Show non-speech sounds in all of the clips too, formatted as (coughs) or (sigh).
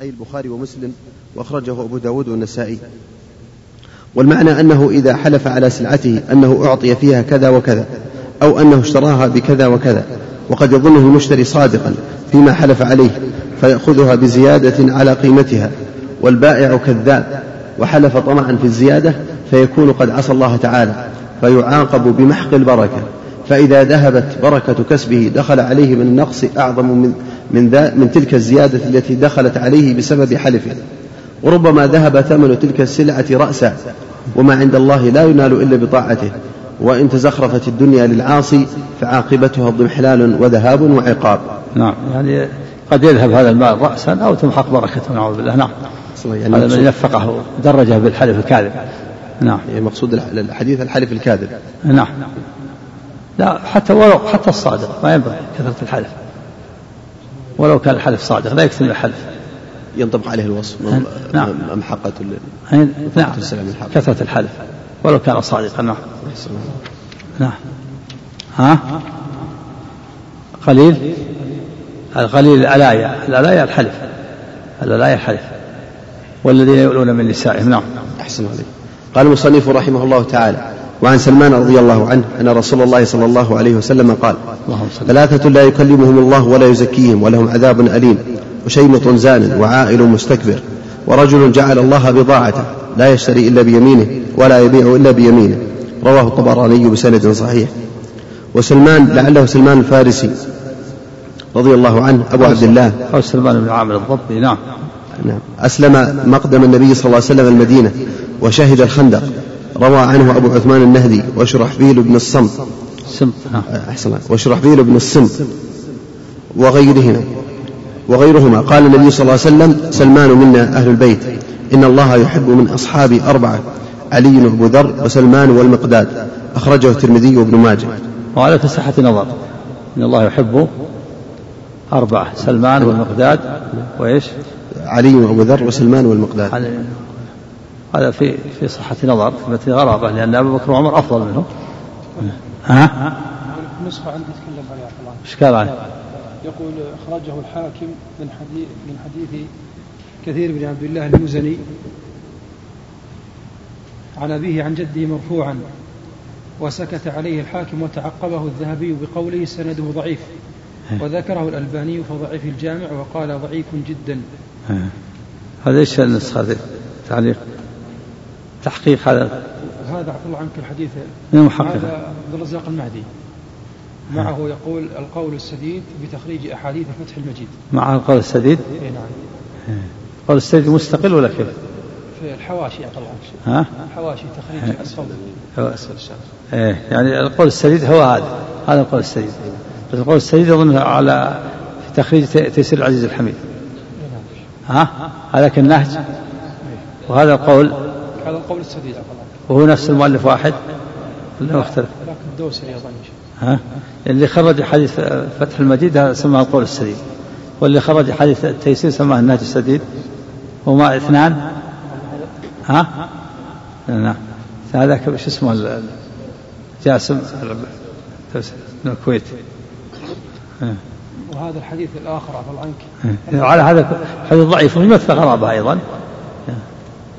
أي البخاري ومسلم وأخرجه أبو داود والنسائي. والمعنى أنه إذا حلف على سلعته أنه أعطي فيها كذا وكذا أو أنه اشتراها بكذا وكذا. وقد يظنه المشتري صادقا فيما حلف عليه فيأخذها بزيادة على قيمتها. والبائع كذاب وحلف طمعا في الزيادة فيكون قد عصى الله تعالى فيعاقب بمحق البركة. فإذا ذهبت بركة كسبه دخل عليه من النقص أعظم من من, من تلك الزيادة التي دخلت عليه بسبب حلفه. وربما ذهب ثمن تلك السلعة رأسا وما عند الله لا ينال إلا بطاعته. وإن تزخرفت الدنيا للعاصي فعاقبتها اضمحلال وذهاب وعقاب. نعم يعني قد يذهب هذا المال رأسا أو تمحق بركته نعوذ بالله. نعم. يعني هذا من نفقه درجه بالحلف الكاذب. نعم. يعني مقصود الحديث الحلف الكاذب. نعم. لا حتى ولو حتى الصادق ما ينبغي كثرة الحلف. ولو كان الحلف صادق لا يكثر الحلف. ينطبق عليه الوصف نعم. محقة نعم. كثرة الحلف ولو كان صادقا. نعم. نعم. ها؟ قليل؟ القليل الألايا. الألايا الحلف. الألايا الحلف. والذين يؤلون من نسائهم نعم. أحسن عليك. قال المصنف رحمه الله تعالى وعن سلمان رضي الله عنه أن رسول الله صلى الله عليه وسلم قال ثلاثة لا يكلمهم الله ولا يزكيهم ولهم عذاب أليم وشيمط زان وعائل مستكبر ورجل جعل الله بضاعته لا يشتري إلا بيمينه ولا يبيع إلا بيمينه. رواه الطبراني بسند صحيح. وسلمان لعله سلمان الفارسي رضي الله عنه أبو عبد الله. أو سلمان بن عامر الضبي نعم. نعم. أسلم مقدم النبي صلى الله عليه وسلم المدينة وشهد الخندق. روى عنه أبو عثمان النهدي وشرحبيل بن الصمت. السمت نعم أحسن وشرحبيل بن الصمت. وغيرهما. وغيرهما. قال النبي صلى الله عليه وسلم سلمان منا أهل البيت. إن الله يحب من أصحابي أربعة علي وأبو ذر وسلمان والمقداد. أخرجه الترمذي وابن ماجه. وعلى في صحة نظر. إن الله يحب أربعة سلمان والمقداد وإيش؟ علي وأبو ذر وسلمان والمقداد. هذا في في صحة نظر في متن غرابة لأن أبو بكر وعمر أفضل منه. ها؟ النسخة عندي تكلم عليها الله. إيش قال عليه؟ يقول أخرجه الحاكم من حديث من حديث كثير بن عبد الله المزني عن أبيه عن جده مرفوعا وسكت عليه الحاكم وتعقبه الذهبي بقوله سنده ضعيف وذكره الألباني في ضعيف الجامع وقال ضعيف جدا. هذا إيش النسخة هذه؟ تعليق. تحقيق هذا. هذا عفوا الله عنك الحديث. من محقق هذا عبد الرزاق المهدي. معه يقول القول السديد بتخريج أحاديث فتح المجيد. مع القول السديد؟ اي نعم. القول السديد مستقل ولا كيف؟ في الحواشي عفوا الله ها؟ الحواشي تخريج أسفل أسفل إيه يعني القول السديد هو هذا. هذا القول السديد. بس القول السديد أظن على في تخريج تيسير العزيز الحميد. ها؟ هذا كالنهج وهذا القول هذا القول السديد. وهو نفس المؤلف واحد؟ ولا مختلف؟ الدوسري أظن ها؟ اللي خرج حديث فتح المجيد هذا سماه القول السديد. واللي خرج حديث التيسير سماه النهج السديد. هما اثنان؟ ها؟ نعم. هذاك شو اسمه جاسم؟ من الكويت وهذا الحديث الآخر عفى الله عنك على هذا حديث ضعيف ويمثل غرابة أيضا.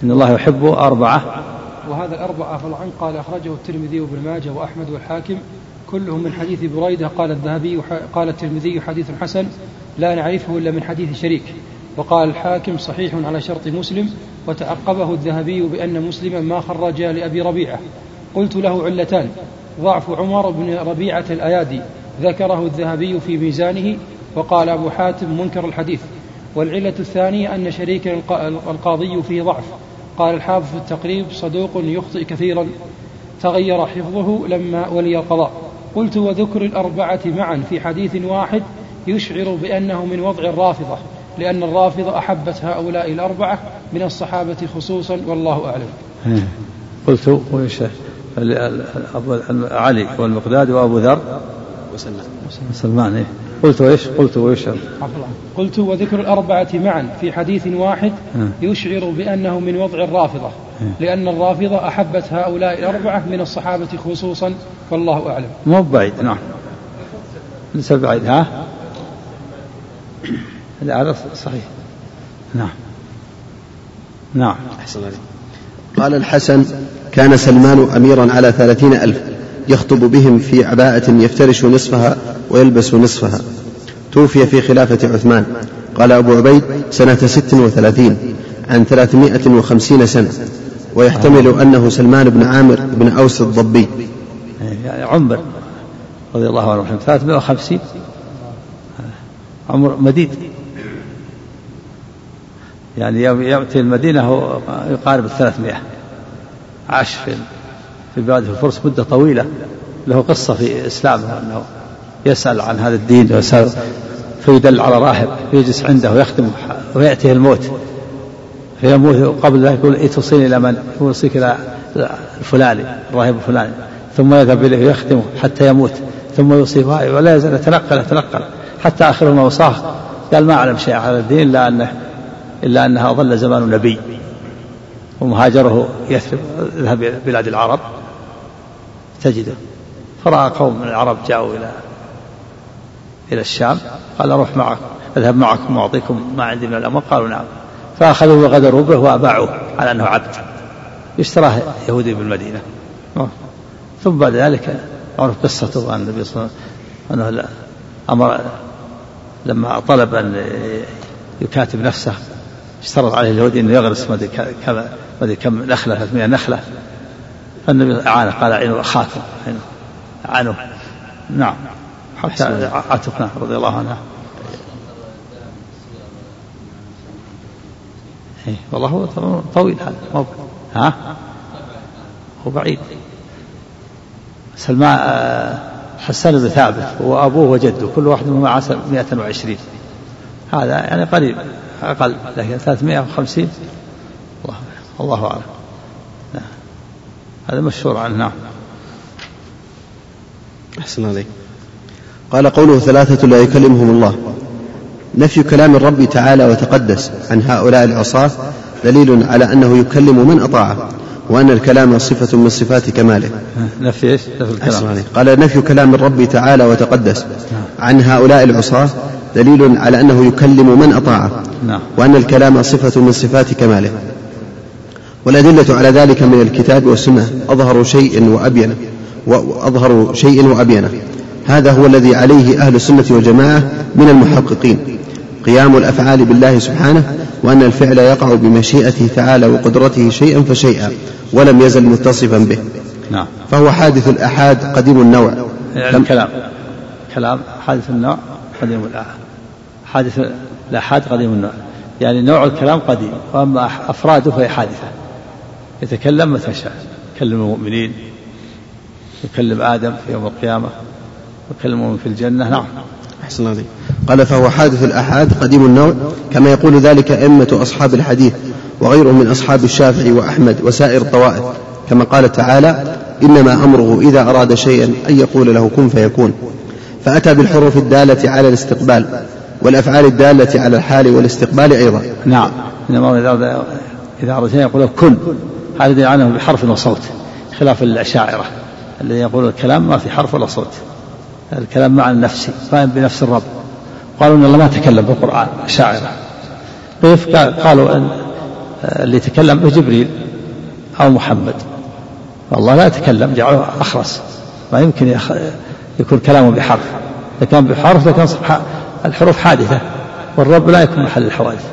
إن الله يحب أربعة. وهذا الأربعة الله عنك قال أخرجه الترمذي وابن ماجه وأحمد والحاكم كلهم من حديث بريدة قال الذهبي قال الترمذي حديث حسن لا نعرفه إلا من حديث شريك. وقال الحاكم صحيح على شرط مسلم وتعقبه الذهبي بأن مسلما ما خرج لأبي ربيعة. قلت له علتان ضعف عمر بن ربيعة الأيادي ذكره الذهبي في ميزانه وقال أبو حاتم منكر الحديث. والعلة الثانية أن شريك القاضي فيه ضعف. قال الحافظ في التقريب صدوق يخطئ كثيرا تغير حفظه لما ولي القضاء. قلت وذكر الأربعة معا في حديث واحد يشعر بأنه من وضع الرافضة لأن الرافضة أحبت هؤلاء الأربعة من الصحابة خصوصا والله أعلم. قلت علي والمقداد وأبو ذر وسلمان. سلمان إيه. قلت وإيش؟ قلت وإيش؟ قلت وذكر الأربعة معا في حديث واحد يشعر بأنه من وضع الرافضة لأن الرافضة أحبت هؤلاء الأربعة من الصحابة خصوصا والله أعلم. مو بعيد نعم. ليس بعيد ها؟ لا هذا صحيح. نعم. نعم. أحسن عليك. قال الحسن كان سلمان أميرا على ثلاثين ألف. يخطب بهم في عباءة يفترش نصفها ويلبس نصفها. توفي في خلافة عثمان. قال أبو عبيد سنة ست وثلاثين عن ثلاثمائة وخمسين سنة. ويحتمل أنه سلمان بن عامر بن أوس الضبي. يعني عمر رضي الله عنه 350 عمر مديد. يعني يأتي المدينة يقارب الثلاثمائة. عاش في في بلاد الفرس مدة طويلة. له قصة في إسلامه أنه يسأل عن هذا الدين ويسأل فيدل على راهب فيجلس عنده ويختم ويأتيه الموت. فيموت قبل ذلك يقول إيه توصيني إلى من؟ يوصيك إلى الفلاني الراهب الفلاني. ثم يذهب إليه ويختمه حتى يموت. ثم يوصيه ولا يزال يتنقل يتنقل. حتى آخر ما وصاه قال ما أعلم شيء على الدين إلا أنه إلا أنها ظل زمان نبي. ومهاجره يثرب ذهب إلى بلاد العرب. تجده. فرأى قوم من العرب جاءوا إلى إلى الشام. قال أروح معك أذهب معكم وأعطيكم ما عندي من الأموال قالوا نعم. فأخذوه وغدروا به وأباعوه على أنه عبد. يشتراه يهودي بالمدينة. ثم بعد ذلك عرف قصته عن النبي صلى الله عليه وسلم أنه أمر لما طلب أن يكاتب نفسه اشترط عليه اليهودي أنه يغرس ما أدري كم نخلة 300 نخلة. فالنبي أعانه قال أعينوا أخاكم أعانوا نعم. حتى عاتقنا رضي الله عنها إيه والله هو طويل هذا. ها؟ هو بعيد. سلمان آه، حسان بن ثابت وأبوه وجده كل واحد منهم عاش 120 هذا يعني قريب أقل لكن 350 الله أعلم. نعم. هذا مشهور عنه نعم. أحسن عليك. قال قوله ثلاثة لا يكلمهم الله. نفي كلام الرب تعالى وتقدس عن هؤلاء العصاة دليل على أنه يكلم من أطاعه وأن الكلام صفة من صفات كماله. نفي إيش؟ نفي الكلام. قال نفي كلام الرب تعالى وتقدس عن هؤلاء العصاة دليل على أنه يكلم من أطاعه نعم. وأن الكلام صفة من صفات كماله. والأدلة على ذلك من الكتاب والسنة. أظهر شيء وأبينه. وأظهر شيء وأبينه. هذا هو الذي عليه أهل السنة والجماعة من المحققين. قيام الأفعال بالله سبحانه وأن الفعل يقع بمشيئته تعالى وقدرته شيئا فشيئا ولم يزل متصفا به. نعم. فهو حادث الأحاد قديم النوع. يعني الكلام كلام حادث النوع قديم الأحاد. حادث الأحاد قديم النوع. يعني نوع الكلام قديم وأما أفراده فهي حادثة. يتكلم متى شاء. يكلم المؤمنين يكلم آدم في يوم القيامة يكلمهم في الجنة. نعم. أحسن الله قال فهو حادث الآحاد قديم النوع كما يقول ذلك أئمة أصحاب الحديث وغيرهم من أصحاب الشافعي وأحمد وسائر الطوائف. كما قال تعالى إنما أمره إذا أراد شيئا أن يقول له كن فيكون. فأتى بالحروف الدالة على الاستقبال والأفعال الدالة على الحال والاستقبال أيضا. نعم. إنما إذا إذا أراد شيئا يقول كن. هذا يدل عنه بحرف وصوت خلاف الأشاعرة الذي يقول الكلام ما في حرف ولا صوت. الكلام مع النفسي قائم بنفس الرب. قالوا إن الله ما تكلم بالقرآن الاشاعره كيف؟ قالوا إن اللي تكلم جبريل أو محمد. والله لا يتكلم جعله أخرس. ما يمكن يكون كلامه بحرف. إذا كان بحرف لكان الحروف حادثة. والرب لا يكون محل الحوادث.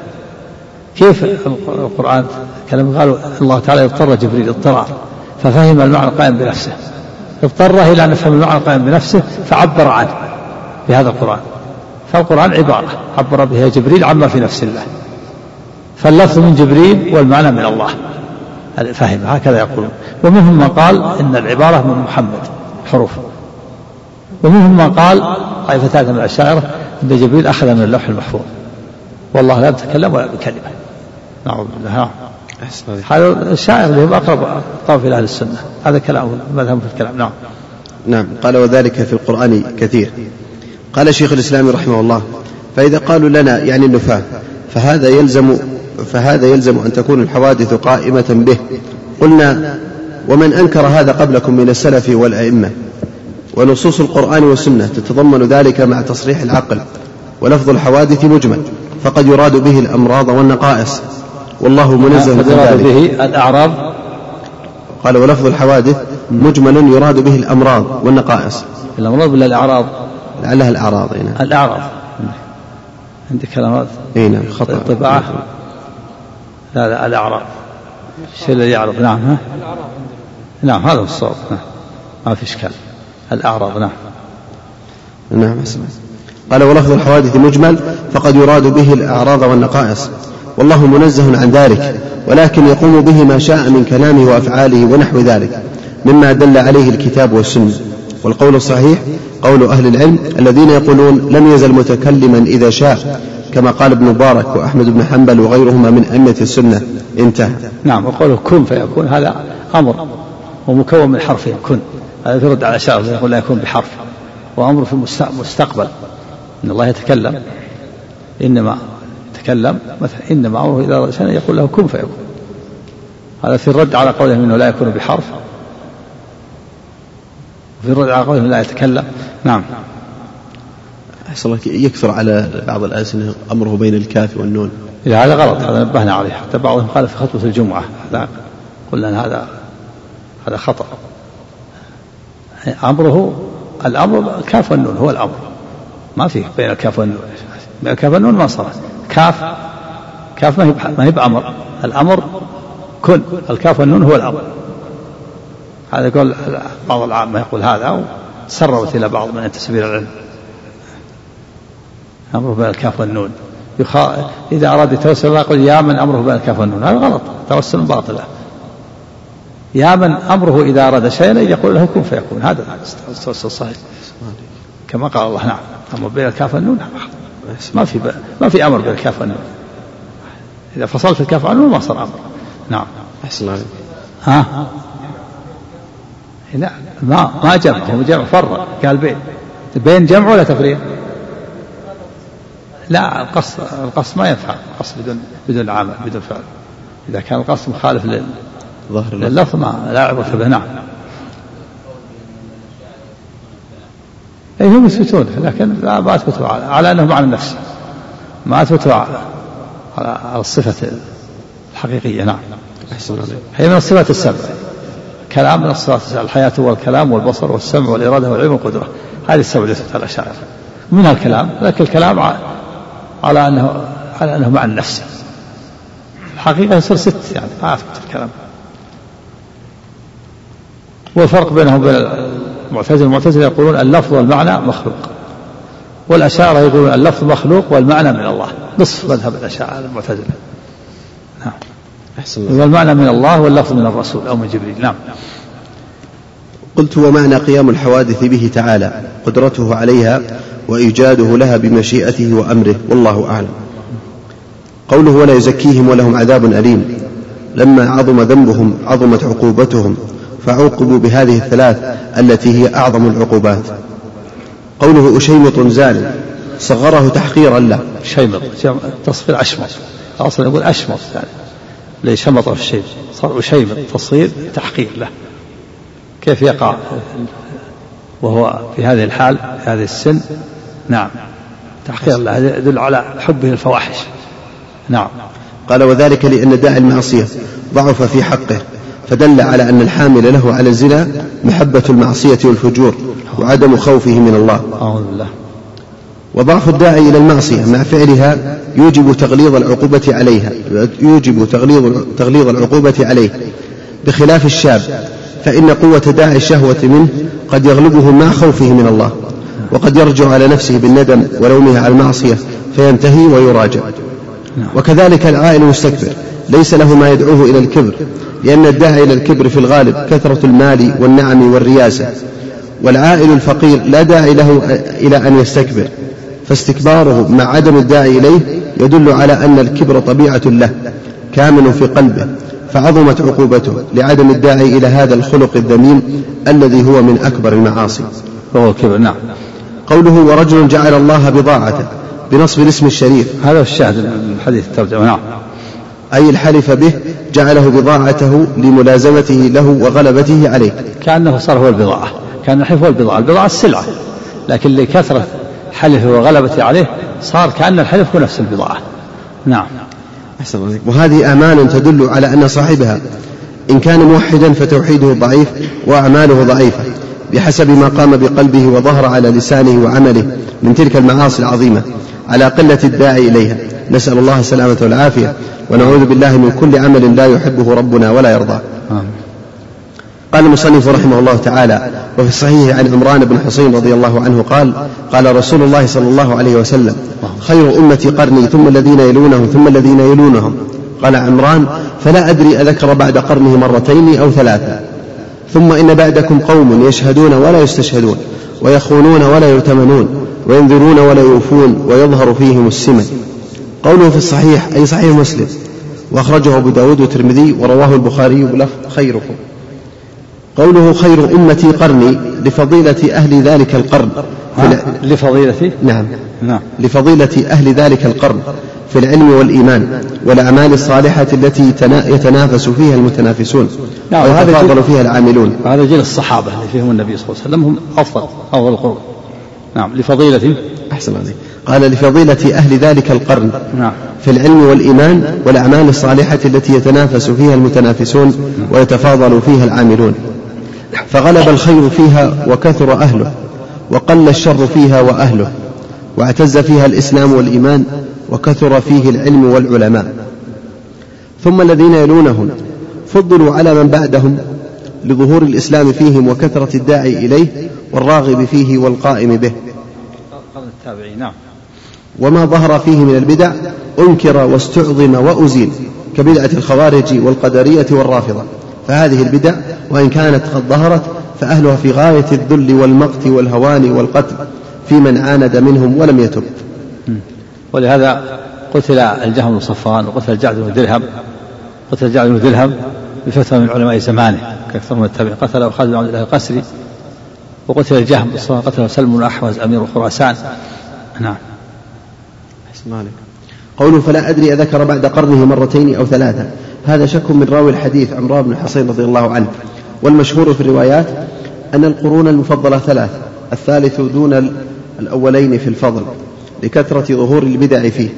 كيف القرآن كلام قالوا الله تعالى اضطر جبريل اضطرار ففهم المعنى القائم بنفسه. اضطر إلى أن يفهم المعنى القائم بنفسه فعبر عنه بهذا القرآن. فالقرآن عبارة عبر بها جبريل عما في نفس الله. فاللفظ من جبريل والمعنى من الله. فهم هكذا يقولون. ومنهم من قال إن العبارة من محمد حروف. ومنهم من قال طائفتان من الأشاعرة أن جبريل أخذ من اللوح المحفوظ. والله لا يتكلم ولا بكلمة نعوذ بالله. هذا الشاعر اللي هو أقرب طرف إلى أهل السنة. هذا كلام مذهب في الكلام. نعم. نعم. قال وذلك في القرآن كثير. قال شيخ الإسلام رحمه الله فإذا قالوا لنا يعني النفاة فهذا يلزم فهذا يلزم أن تكون الحوادث قائمة به. قلنا ومن أنكر هذا قبلكم من السلف والأئمة. ونصوص القرآن والسنة تتضمن ذلك مع تصريح العقل. ولفظ الحوادث مجمل فقد يراد به الأمراض والنقائص. والله منزه يراد ذلك. به الأعراض قال ولفظ الحوادث مجمل يراد به الأمراض والنقائص. الأمراض ولا الأعراض لعلها الأعراض هنا الأعراض عندك كلمات؟ اي نعم خطأ. طباعة لا لا الأعراض الشيء الذي يعرض نعم ها؟ نعم هذا هو الصواب. نعم ما في إشكال. الأعراض نعم. نعم أحسن. قال ولفظ الحوادث مجمل فقد يراد به الأعراض والنقائص. والله منزه عن ذلك ولكن يقوم به ما شاء من كلامه وأفعاله ونحو ذلك مما دل عليه الكتاب والسنة. والقول الصحيح قول أهل العلم الذين يقولون لم يزل متكلما إذا شاء كما قال ابن مبارك وأحمد بن حنبل وغيرهما من أئمة السنة. انتهى. نعم وقوله كن فيكون هذا أمر ومكون من حرفين كن. هذا يرد على شاعر يقول لا يكون بحرف وأمر في المستقبل إن الله يتكلم. إنما يتكلم مثلا إنما أمره إذا أراد شيئا يقول له كن فيكون. هذا في الرد على قولهم إنه لا يكون بحرف. وفي الرد على قولهم لا يتكلم. نعم. أحسن الله يكثر على بعض الألسنة أمره بين الكاف والنون. إذا هذا غلط هذا نبهنا عليه. حتى بعضهم قال في خطبة الجمعة. هذا قلنا أن هذا هذا خطأ. أمره الأمر الكاف والنون هو الأمر. ما في بين الكاف والنون. بين الكاف والنون ما صار. كاف كاف ما هي ما هي بأمر. الأمر كن الكاف والنون هو الأمر. هذا يقول بعض العامة يقول هذا وسربت إلى بعض من ينتسب إلى العلم. أمره بين الكاف والنون. يخا... إذا أراد الله يقول يا من أمره بين الكاف والنون. هذا غلط. توسل باطل يا من أمره إذا أراد شيئا يقول له كن فيكون. هذا التوسل الصحيح كما قال الله نعم. أمر بين الكاف والنون. ما في. ما في أمر بين الكاف والنون إذا فصلت الكاف والنون ما صار أمر. نعم. الله ها؟ لا ما ما جمع هو جمع فرق قال بين. بين جمع ولا تفريق؟ لا القصد القصد ما ينفع القصد بدون بدون عمل بدون فعل. إذا كان القصد مخالف لل ظهر لللفظ ما لا عبرة به. نعم. أي هم يثبتون لكن لا ما أثبتوا على, على انه معنى النفس. ما أثبتوا على على الصفة الحقيقية نعم. هي من الصفات السبع. كلام من الصفات السبع الحياة والكلام والبصر والسمع والإرادة والعلم والقدرة. هذه السبع ليست على الأشاعرة. منها الكلام لكن الكلام على أنه على أنه مع النفس. الحقيقة يصير ست يعني ما أثبت الكلام. والفرق بينهم وبين المعتزلة المعتزلة يقولون اللفظ والمعنى مخلوق. والأشاعرة يقولون اللفظ مخلوق والمعنى من الله. نصف مذهب الأشاعرة المعتزلة. نعم. أحسن الله. والمعنى من الله واللفظ من الرسول أو من جبريل. نعم. قلت ومعنى قيام الحوادث به تعالى قدرته عليها وإيجاده لها بمشيئته وأمره والله أعلم. قوله ولا يزكيهم ولهم عذاب أليم. لما عظم ذنبهم عظمت عقوبتهم فعوقبوا بهذه الثلاث التي هي أعظم العقوبات. قوله أشيمط زال صغره تحقيرا له. شيمط تصغير أشمط. أصلا يقول أشمط يعني اللي شمط في الشيء. صار أشيمط تصغير تحقير له. كيف يقع؟ وهو في هذه الحال في هذه السن. نعم. تحقير الله يدل على حبه الفواحش نعم. قال وذلك لأن داعي المعصية ضعف في حقه. فدل على أن الحامل له على الزنا محبة المعصية والفجور وعدم خوفه من الله. أعوذ بالله. وضعف الداعي إلى المعصية مع فعلها يوجب تغليظ العقوبة عليها. يوجب تغليظ تغليظ العقوبة عليه. بخلاف الشاب فإن قوة داعي الشهوة منه قد يغلبه مع خوفه من الله وقد يرجع على نفسه بالندم ولومه على المعصية فينتهي ويراجع. وكذلك العائل المستكبر ليس له ما يدعوه إلى الكبر لأن الداعي إلى الكبر في الغالب كثرة المال والنعم والرياسة. والعائل الفقير لا داعي له إلى أن يستكبر فاستكباره مع عدم الداعي إليه يدل على أن الكبر طبيعة له كامن في قلبه فعظمت عقوبته لعدم الداعي إلى هذا الخلق الذميم الذي هو من أكبر المعاصي. وهو الكبر نعم. قوله ورجل جعل الله بضاعته بنصب الاسم الشريف. هذا الشاهد من حديث الترجمة نعم. أي الحلف به جعله بضاعته لملازمته له وغلبته عليه. كأنه صار هو البضاعة كأن الحلف هو البضاعة البضاعة السلعة. لكن لكثرة حلفه وغلبته عليه صار كأن الحلف هو نفس البضاعة. نعم. أحسن عليك. وهذه أعمال تدل على أن صاحبها إن كان موحدا فتوحيده ضعيف وأعماله ضعيفة. بحسب ما قام بقلبه وظهر على لسانه وعمله من تلك المعاصي العظيمة على قلة الداعي إليها. نسأل الله السلامة والعافية ونعوذ بالله من كل عمل لا يحبه ربنا ولا يرضاه قال المصنف رحمه الله تعالى وفي الصحيح عن عمران بن حصين رضي الله عنه قال قال رسول الله صلى الله عليه وسلم خير أمتي قرني ثم الذين يلونهم ثم الذين يلونهم. قال عمران فلا أدري أذكر بعد قرنه مرتين أو ثلاثا ثم إن بعدكم قوم يشهدون ولا يستشهدون ويخونون ولا يؤتمنون وينذرون ولا يوفون ويظهر فيهم السمن قوله في الصحيح أي صحيح مسلم وأخرجه أبو داود والترمذي ورواه البخاري بلفظ خيركم. قوله خير أمتي قرني لفضيلة أهل ذلك القرن. لفضيلة نعم. نعم. لفضيلة أهل ذلك القرن في العلم والإيمان والأعمال الصالحة التي يتنافس فيها المتنافسون نعم ويتفاضل فيها العاملون. وهذا جيل الصحابة اللي فيهم النبي صلى الله عليه وسلم هم أفضل أفضل القرون. نعم. لفضيلة؟ أحسن عليك. قال لفضيلة أهل ذلك القرن نعم. في العلم والإيمان والأعمال الصالحة التي يتنافس فيها المتنافسون ويتفاضل فيها العاملون. فغلب الخير فيها وكثر أهله وقل الشر فيها وأهله واعتز فيها الإسلام والإيمان وكثر فيه العلم والعلماء. ثم الذين يلونهم فضلوا على من بعدهم لظهور الإسلام فيهم وكثرة الداعي إليه والراغب فيه والقائم به. نعم وما ظهر فيه من البدع أنكر واستعظم وأزيل كبدعة الخوارج والقدرية والرافضة. فهذه البدع وإن كانت قد ظهرت فأهلها في غاية الذل والمقت والهوان والقتل في من عاند منهم ولم يتب. ولهذا قتل الجهم بن صفوان وقتل الجعد بن درهم قتل الجعد بن درهم بفتوى من علماء زمانه كأكثر من التابعين قتله خالد بن عبد الله القسري وقتل الجهم بن صفوان قتله سلم بن الأحوز أمير خراسان نعم. مالك. قوله فلا أدري أذكر بعد قرنه مرتين أو ثلاثة. هذا شك من راوي الحديث عمران بن حصين رضي الله عنه. والمشهور في الروايات أن القرون المفضلة ثلاث الثالث دون الأولين في الفضل لكثرة ظهور البدع فيه.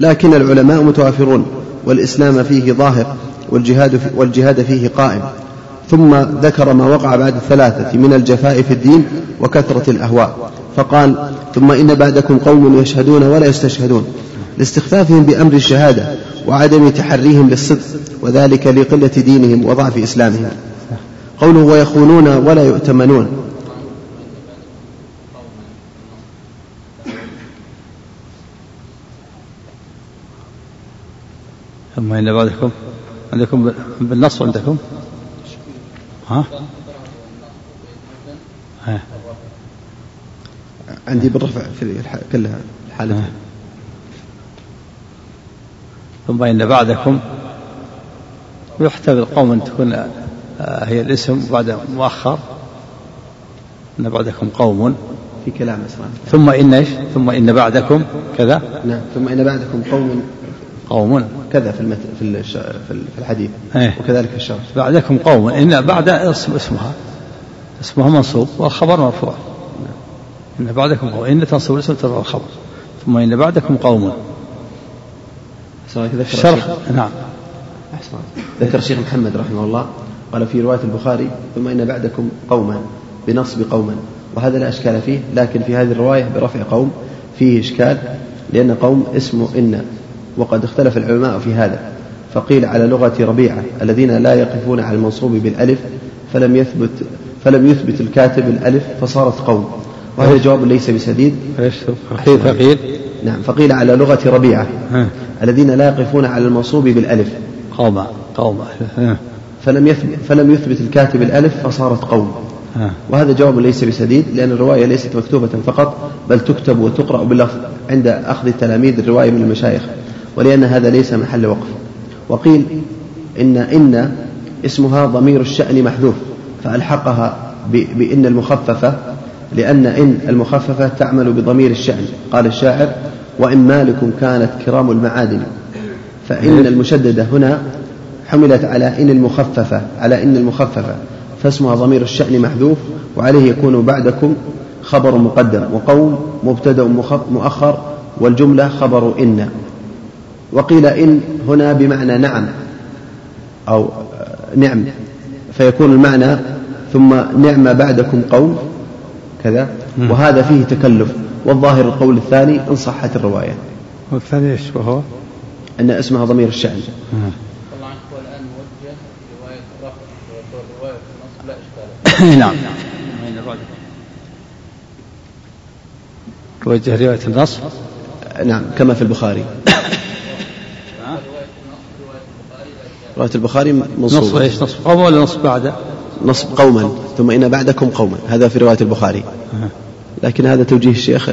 لكن العلماء متوافرون والإسلام فيه ظاهر والجهاد, والجهاد فيه قائم. ثم ذكر ما وقع بعد الثلاثة من الجفاء في الدين وكثرة الأهواء. فقال ثم إن بعدكم قوم يشهدون ولا يستشهدون. لاستخفافهم بأمر الشهادة وعدم تحريهم للصدق وذلك لقلة دينهم وضعف إسلامهم. قوله ويخونون ولا يؤتمنون. ثم إن بعدكم عندكم بالنص عندكم؟ ها؟ ها. عندي بالرفع في كلها الحالة ثم إن بعدكم يحتمل قوم أن تكون آه، هي الاسم بعد مؤخر إن بعدكم قوم في كلام إسلام ثم إن إيش؟ ثم إن بعدكم كذا؟ نعم ثم إن بعدكم قوم قوم. كذا في المت... في في الحديث. إيه؟ وكذلك في الشرح. بعدكم قوم. إن بعد اسم اسمها اسمها منصوب والخبر مرفوع. إن بعدكم قوم. إن تنصب الاسم ترفع الخبر. ثم إن بعدكم قوم. الشرح نعم. أحسن. ذكر الشيخ محمد رحمه الله قال في رواية البخاري ثم إن بعدكم قوما بنصب قوما. وهذا لا إشكال فيه لكن في هذه الرواية برفع قوم فيه إشكال لأن قوم اسمه إن وقد اختلف العلماء في هذا. فقيل على لغة ربيعة الذين لا يقفون على المنصوب بالألف فلم يثبت فلم يثبت الكاتب الألف فصارت قوم. وهذا جواب ليس بسديد قيل فقيل نعم فقيل على لغة ربيعة. الذين لا يقفون على المنصوب بالألف. قوم قوم. فلم يثبت فلم يثبت الكاتب الألف فصارت قوم. وهذا جواب ليس بسديد لأن الرواية ليست مكتوبة فقط بل تكتب وتقرأ باللفظ عند أخذ التلاميذ الرواية من المشايخ ولأن هذا ليس محل وقف. وقيل إن إن اسمها ضمير الشأن محذوف فألحقها بإن المخففة لأن إن المخففة تعمل بضمير الشأن. قال الشاعر وإن مالك كانت كرام المعادن فإن المشددة هنا حملت على إن المخففة على إن المخففة فاسمها ضمير الشأن محذوف وعليه يكون بعدكم خبر مقدم وقوم مبتدأ مؤخر والجملة خبر إن. وقيل إن هنا بمعنى نعم أو نعم فيكون المعنى ثم نعم بعدكم قوم كذا. وهذا فيه تكلف. والظاهر القول الثاني إن صحت الرواية. والثاني إيش وهو؟ أن اسمها ضمير الشأن. (coughs) نعم. توجه رواية النصب نعم كما في البخاري. (coughs) رواية البخاري منصوبة. نصب إيش؟ نصب قوم ولا نصب بعده؟ نصب قوما ثم إن بعدكم قوما. هذا في رواية البخاري. لكن هذا توجيه الشيخ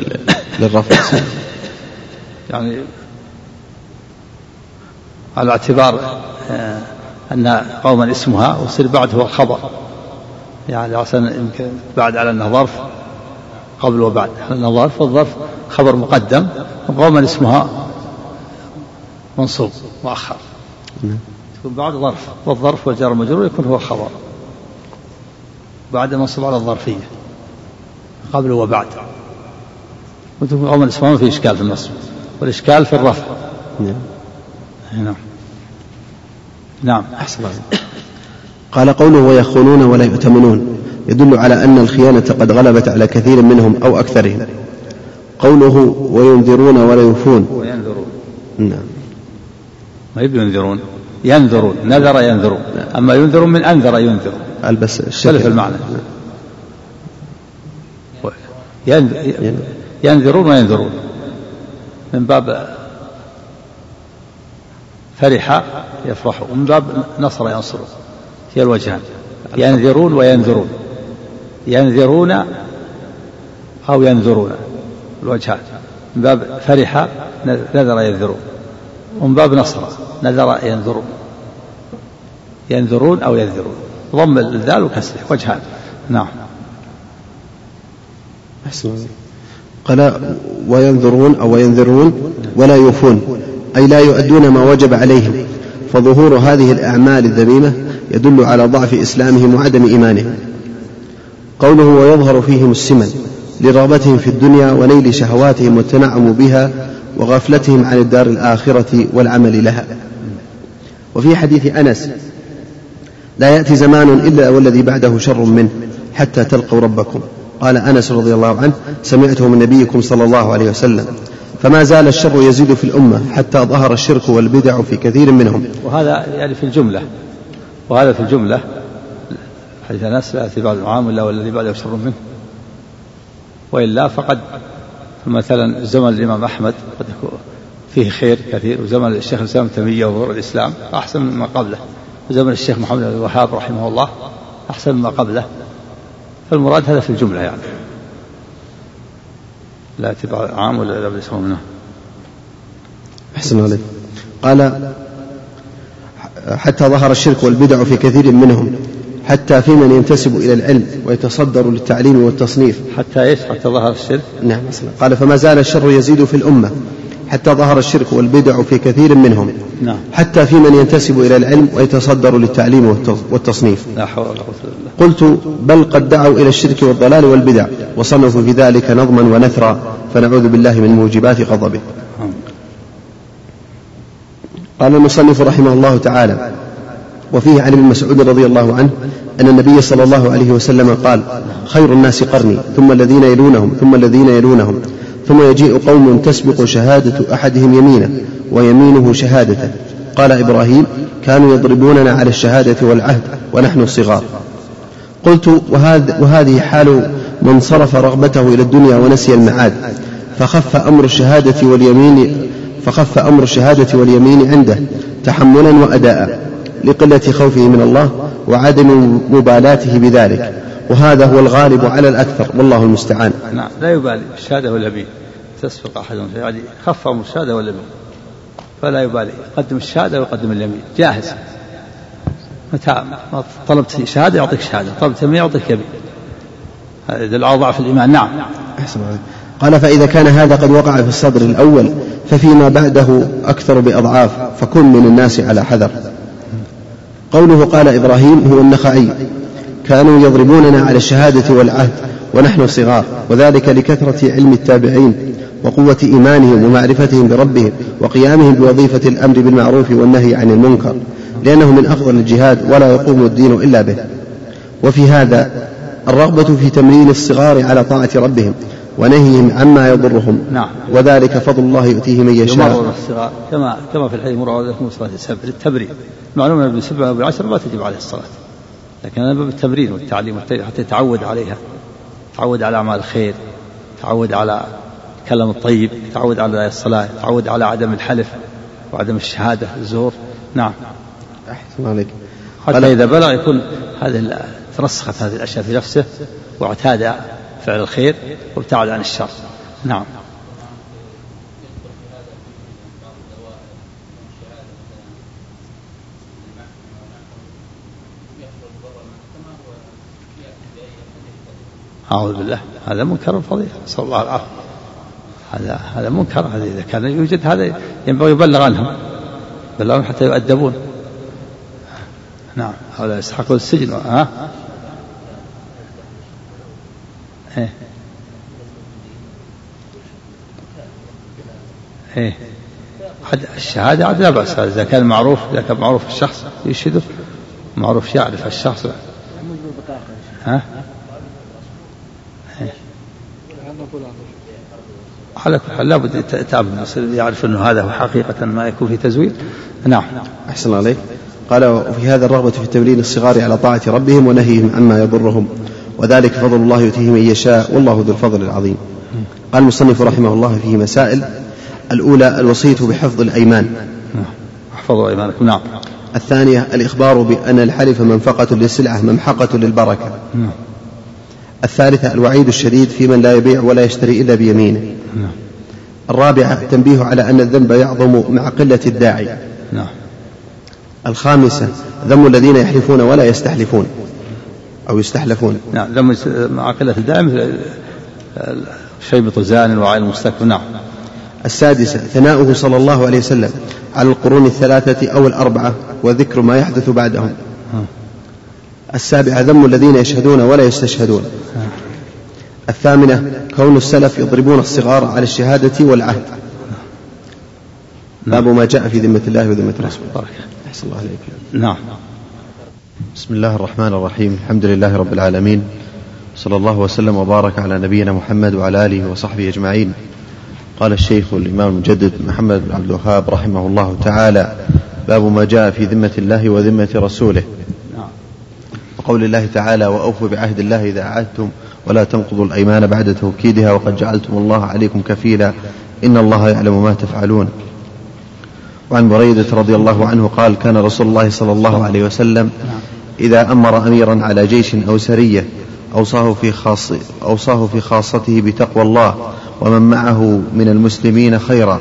للرفع. يعني على اعتبار آه، أن قوما اسمها ويصير بعد هو الخبر يعني عشان يمكن بعد على أنه ظرف قبل وبعد على أنه ظرف والظرف خبر مقدم وقوما اسمها منصوب مؤخر. تكون بعد ظرف والظرف والجار المجرور يكون هو خبر. بعد منصوب على الظرفية. قبل وبعد. وتكون قوما اسمها ما في إشكال في النصب. والإشكال في الرفع. نعم. نعم. نعم. أحسن (coughs) قال قوله ويخونون ولا يؤتمنون. يدل على أن الخيانة قد غلبت على كثير منهم أو أكثرهم. قوله وينذرون ولا يوفون. وينذرون. نعم. ما ينذرون. ينذرون. نذر ينذرون. أما ينذرون من أنذر ينذر ألبس اختلف المعنى. ينذ- ينذرون وينذرون. من باب فرح يفرح ومن باب نصر ينصر. هي الوجهان. ينذرون وينذرون. ينذرون أو ينذرون. الوجهان. من باب فرح نذر ينذرون. ومن باب نصر نذر ينذرون. ينذرون أو ينذرون. ضم الذال وكسره وجهان نعم. أحسن. قال وينذرون أو وينذرون ولا يوفون أي لا يؤدون ما وجب عليهم. فظهور هذه الأعمال الذميمة يدل على ضعف إسلامهم وعدم إيمانهم. قوله ويظهر فيهم السمن لرغبتهم في الدنيا ونيل شهواتهم والتنعم بها وغفلتهم عن الدار الآخرة والعمل لها. وفي حديث أنس لا يأتي زمان إلا والذي بعده شر منه حتى تلقوا ربكم. قال أنس رضي الله عنه سمعته من نبيكم صلى الله عليه وسلم. فما زال الشر يزيد في الأمة حتى ظهر الشرك والبدع في كثير منهم. وهذا يعني في الجملة وهذا في الجملة حديث أنس لا يأتي بعد العام إلا والذي بعده شر منه. وإلا فقد مثلا زمن الإمام أحمد قد فيه خير كثير وزمن الشيخ الإسلام تيمية وظهور الإسلام أحسن مما قبله. وزمن الشيخ محمد بن الوهاب رحمه الله أحسن مما قبله. فالمراد هذا في الجملة يعني. لا بعد عام ولا لا يشر منه. أحسن عليك. قال حتى ظهر الشرك والبدع في كثير منهم حتى في من ينتسب إلى العلم ويتصدر للتعليم والتصنيف. حتى إيش؟ حتى ظهر الشرك؟ نعم. قال فما زال الشر يزيد في الأمة. حتى ظهر الشرك والبدع في كثير منهم. نعم. حتى في من ينتسب إلى العلم ويتصدر للتعليم والتص- والتصنيف. لا حول ولا قوة قلت بل قد دعوا إلى الشرك والضلال والبدع وصنفوا في ذلك نظما ونثرا فنعوذ بالله من موجبات غضبه. قال المصنف رحمه الله تعالى وفيه عن ابن مسعود رضي الله عنه أن النبي صلى الله عليه وسلم قال خير الناس قرني ثم الذين يلونهم ثم الذين يلونهم. ثم يجيء قوم تسبق شهادة أحدهم يمينه ويمينه شهادته. قال إبراهيم كانوا يضربوننا على الشهادة والعهد ونحن صغار قلت وهذا وهذه حال من صرف رغبته إلى الدنيا ونسي المعاد. فخف أمر الشهادة واليمين فخف أمر الشهادة واليمين عنده تحملا وأداء لقلة خوفه من الله وعدم مبالاته بذلك. وهذا هو الغالب على الأكثر والله المستعان. نعم لا يبالي الشهادة واليمين. تسبق أحدهم يعني خف الشهادة واليمين فلا يبالي. يقدم الشهادة ويقدم اليمين. جاهز. متى طلبت شهادة يعطيك شهادة. طلبت يمين يعطيك يمين. هذا يدل على ضعف الإيمان. نعم. أحسن. قال فإذا كان هذا قد وقع في الصدر الأول ففيما بعده أكثر بأضعاف فكن من الناس على حذر. قوله قال إبراهيم هو النخعي كانوا يضربوننا على الشهادة والعهد ونحن صغار وذلك لكثرة علم التابعين وقوة إيمانهم ومعرفتهم بربهم وقيامهم بوظيفة الأمر بالمعروف والنهي عن المنكر لأنه من أفضل الجهاد ولا يقوم الدين إلا به. وفي هذا الرغبة في تمرين الصغار على طاعة ربهم ونهيهم عما يضرهم. نعم. وذلك فضل الله يؤتيه من يشاء. يمرر الصغار كما كما في الحديث مر عليكم صلاة السبع للتبريد معلوم أن بالسبع وبالعشر ما تجب عليه الصلاة لكن هذا باب التمرين والتعليم حتى يتعود عليها. يتعود على أعمال الخير يتعود على الكلام الطيب يتعود على الصلاة يتعود على عدم الحلف وعدم الشهادة الزور. نعم. أحسن عليك. حتى إذا بلغ يكون هذه ترسخت هذه الأشياء في نفسه واعتاد فعل الخير وابتعد عن الشر. نعم. أعوذ بالله. هذا منكر فظيع نسأل الله العافية. هذا هذا منكر. هذا إذا كان يوجد هذا ينبغي يبلغ عنهم. يبلغ حتى يؤدبون. نعم. هؤلاء يستحقون السجن. ها؟ إيه. إيه. الشهادة عاد لا بأس. إذا كان معروف إذا كان معروف الشخص يشهده معروف يعرف الشخص. ها؟ إيه. على كل حال لابد يتأمل يعرف أنه هذا هو حقيقة ما يكون في تزوير. نعم. أحسن عليك. قال وفي هذا الرغبة في تمرين الصغار على طاعة ربهم ونهيهم عما يضرهم وذلك فضل الله يؤتيه من يشاء والله ذو الفضل العظيم. قال المصنف رحمه الله فيه مسائل. الأولى الوصية بحفظ الأيمان. احفظوا أيمانكم. نعم. الثانية الإخبار بأن الحلف منفقة للسلعة ممحقة للبركة. نعم. الثالثة الوعيد الشديد في من لا يبيع ولا يشتري إلا بيمينه. نعم. الرابعة التنبيه على أن الذنب يعظم مع قلة الداعي. نعم. الخامسة ذم الذين يحلفون ولا يستحلفون أو يستحلفون. نعم ذم مع قلة الداعي مثل شيبة زان وعين مستكبر نعم. السادسة ثناؤه صلى الله عليه وسلم على القرون الثلاثة أو الأربعة وذكر ما يحدث بعدهم. السابعة ذم الذين يشهدون ولا يستشهدون. الثامنة كون السلف يضربون الصغار على الشهادة والعهد. باب ما جاء في ذمة الله وذمة رسوله. أحسن الله عليك نعم. بسم الله الرحمن الرحيم. الحمد لله رب العالمين. صلى الله وسلم وبارك على نبينا محمد وعلى آله وصحبه أجمعين. قال الشيخ الإمام المجدد محمد بن عبد الوهاب رحمه الله تعالى باب ما جاء في ذمة الله وذمة رسوله. نعم وقول الله تعالى وأوفوا بعهد الله إذا عهدتم ولا تنقضوا الأيمان بعد توكيدها وقد جعلتم الله عليكم كفيلا إن الله يعلم ما تفعلون. وعن بريدة رضي الله عنه قال كان رسول الله صلى الله عليه وسلم إذا أمر أميرا على جيش أو سرية أوصاه في خاص أوصاه في خاصته بتقوى الله ومن معه من المسلمين خيرا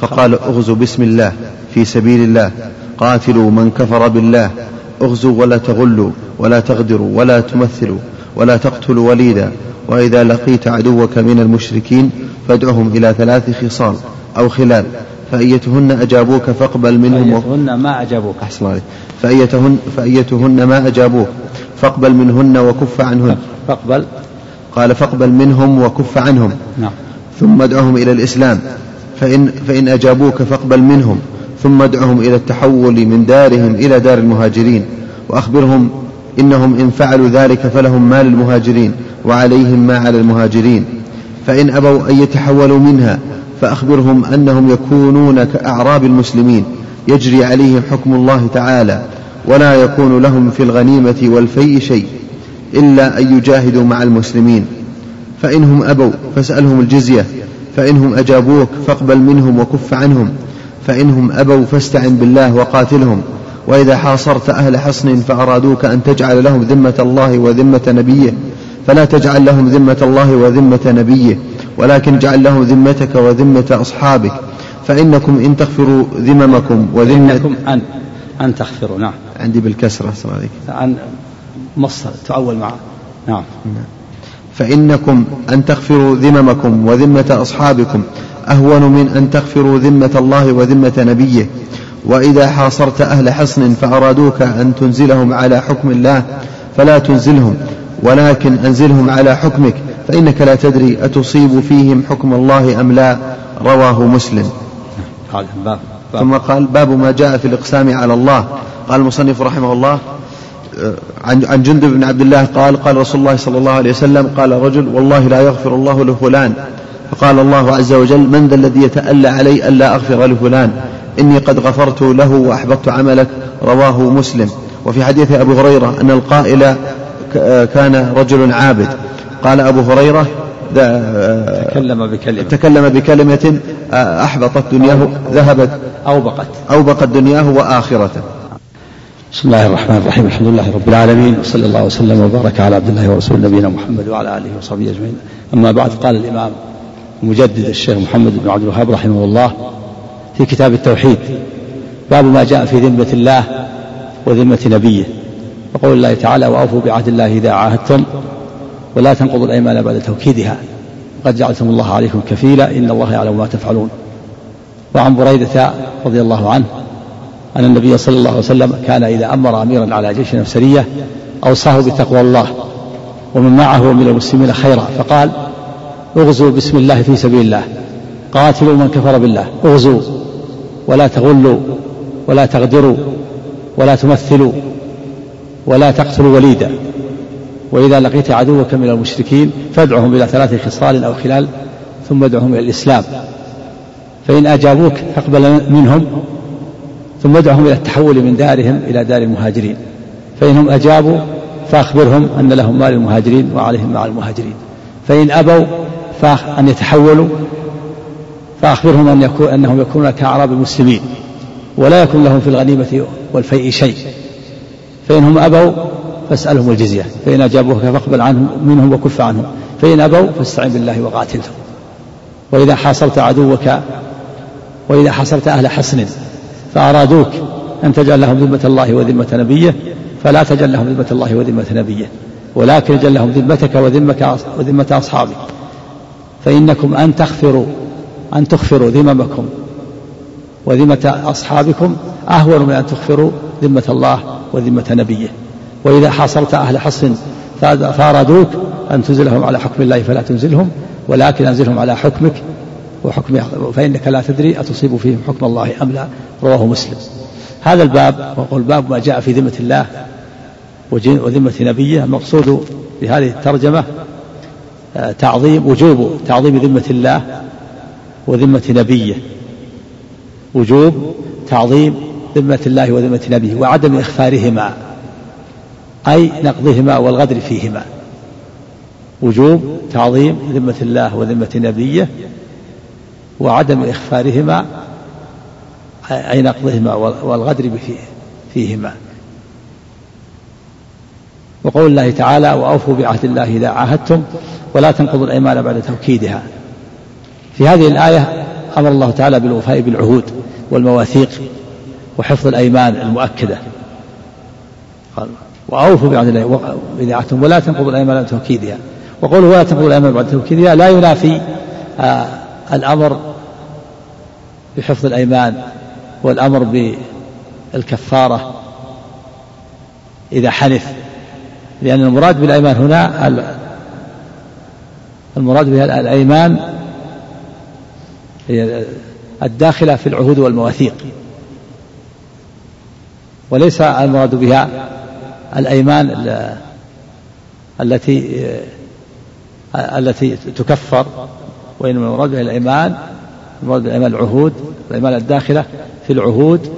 فقال اغزوا بسم الله في سبيل الله قاتلوا من كفر بالله اغزوا ولا تغلوا ولا تغدروا ولا تمثلوا ولا تقتلوا وليدا وإذا لقيت عدوك من المشركين فادعهم إلى ثلاث خصال أو خلال فأيتهن أجابوك فاقبل منهم فأيتهن ما أجابوك أحسن عليك. فأيتهن, فأيتهن ما أجابوك فاقبل منهن وكف عنهن. فاقبل. قال فاقبل منهم وكف عنهم. نعم. ثم ادعهم إلى الإسلام. فإن, فإن أجابوك فاقبل منهم. ثم ادعهم إلى التحول من دارهم إلى دار المهاجرين. وأخبرهم إنهم إن فعلوا ذلك فلهم ما للمهاجرين وعليهم ما على المهاجرين. فإن أبوا أن يتحولوا منها فأخبرهم أنهم يكونون كأعراب المسلمين. يجري عليهم حكم الله تعالى. ولا يكون لهم في الغنيمة والفيء شيء إلا أن يجاهدوا مع المسلمين. فإنهم أبوا فاسألهم الجزية. فإنهم أجابوك فاقبل منهم وكف عنهم. فإنهم أبوا فاستعن بالله وقاتلهم. وإذا حاصرت أهل حصن فأرادوك أن تجعل لهم ذمة الله وذمة نبيه. فلا تجعل لهم ذمة الله وذمة نبيه. ولكن اجعل لهم ذمتك وذمة أصحابك. فإنكم إن تغفروا ذممكم وذمة إنكم أن أن تغفروا نعم. عندي بالكسرة أحسن عليك أن مصر تؤول معه. نعم. فإنكم أن تغفروا ذممكم وذمة أصحابكم. أهون من أن تغفروا ذمة الله وذمة نبيه. وإذا حاصرت أهل حصن فأرادوك أن تنزلهم على حكم الله فلا تنزلهم ولكن أنزلهم على حكمك فإنك لا تدري أتصيب فيهم حكم الله أم لا. رواه مسلم. هذا باب باب. ثم قال باب ما جاء في الإقسام على الله. قال المصنف رحمه الله عن عن جندب بن عبد الله قال قال رسول الله صلى الله عليه وسلم قال رجل والله لا يغفر الله لفلان. فقال الله عز وجل من ذا الذي يتألى علي ألا أغفر لفلان؟ إني قد غفرت له وأحبطت عملك رواه مسلم. وفي حديث أبو هريرة أن القائل كان رجل عابد. قال أبو هريرة تكلم بكلمة. تكلم بكلمة أحبطت دنياه ذهبت. أوبقت. أوبقت دنياه وآخرته. بسم الله الرحمن الرحيم الحمد لله رب العالمين وصلى الله وسلم وبارك على عبد الله ورسول نبينا محمد وعلى آله وصحبه أجمعين. أما بعد قال الإمام المجدد الشيخ محمد بن عبد الوهاب رحمه الله في كتاب التوحيد. باب ما جاء في ذمة الله وذمة نبيه. وقول الله تعالى وأوفوا بعهد الله إذا عاهدتم ولا تنقضوا الأيمان بعد توكيدها. قد جعلتم الله عليكم كفيلا إن الله يعلم ما تفعلون. وعن بريدة رضي الله عنه أن النبي صلى الله عليه وسلم كان إذا أمر أميرا على جيش أو سرية أوصاه بتقوى الله ومن معه من المسلمين خيرا. فقال اغزوا بسم الله في سبيل الله. قاتلوا من كفر بالله. اغزوا ولا تغلوا ولا تغدروا ولا تمثلوا ولا تقتلوا وليدا. وإذا لقيت عدوك من المشركين فادعهم إلى ثلاث خصال أو خلال ثم ادعهم إلى الإسلام. فإن أجابوك فاقبل منهم ثم ادعهم إلى التحول من دارهم إلى دار المهاجرين. فإنهم أجابوا فأخبرهم أن لهم مال المهاجرين وعليهم مع المهاجرين. فإن أبوا أن يتحولوا فأخبرهم أن يكون أنهم يكونون كأعراب المسلمين ولا يكون لهم في الغنيمة والفيء شيء. فإنهم أبوا فاسألهم الجزية فإن أجابوك فاقبل عنهم منهم وكف عنهم فإن أبوا فاستعن بالله وقاتلهم. وإذا حاصرت عدوك وإذا حاصرت أهل حصن فأرادوك أن تجعل لهم ذمة الله وذمة نبيه فلا تجعل لهم ذمة الله وذمة نبيه ولكن اجعل لهم ذمتك وذمة أصحابك. فإنكم أن تغفروا أن تغفروا ذممكم وذمة أصحابكم أهون من أن تغفروا ذمة الله وذمة نبيه. وإذا حاصرت أهل حصن فأرادوك أن تنزلهم على حكم الله فلا تنزلهم ولكن أنزلهم على حكمك وحكم فإنك لا تدري أتصيب فيهم حكم الله أم لا. رواه مسلم. هذا الباب وقول باب ما جاء في ذمة الله وذمة نبيه المقصود بهذه الترجمة آه، تعظيم وجوب تعظيم ذمة الله وذمة نبيه. وجوب تعظيم ذمة الله وذمة نبيه وعدم إخفارهما أي نقضهما والغدر فيهما. وجوب تعظيم ذمة الله وذمة نبيه وعدم إخفارهما أي نقضهما والغدر فيهما. وقول الله تعالى وأوفوا بعهد الله إذا عاهدتم ولا تنقضوا الأيمان بعد توكيدها. في هذه الآية أمر الله تعالى بالوفاء بالعهود والمواثيق وحفظ الأيمان المؤكدة. قال وأوفوا بعهد الله إذا عهدتم ولا تنقضوا الأيمان بعد توكيدها. وقوله ولا تنقضوا الأيمان بعد توكيدها لا ينافي آه الأمر بحفظ الأيمان والأمر بالكفارة إذا حلف. لأن المراد بالأيمان هنا المراد بها الأيمان الداخلة في العهود والمواثيق. وليس المراد بها الأيمان التي التي تكفر وإنما المراد بها الأيمان المراد بالأيمان العهود الأيمان الداخلة في العهود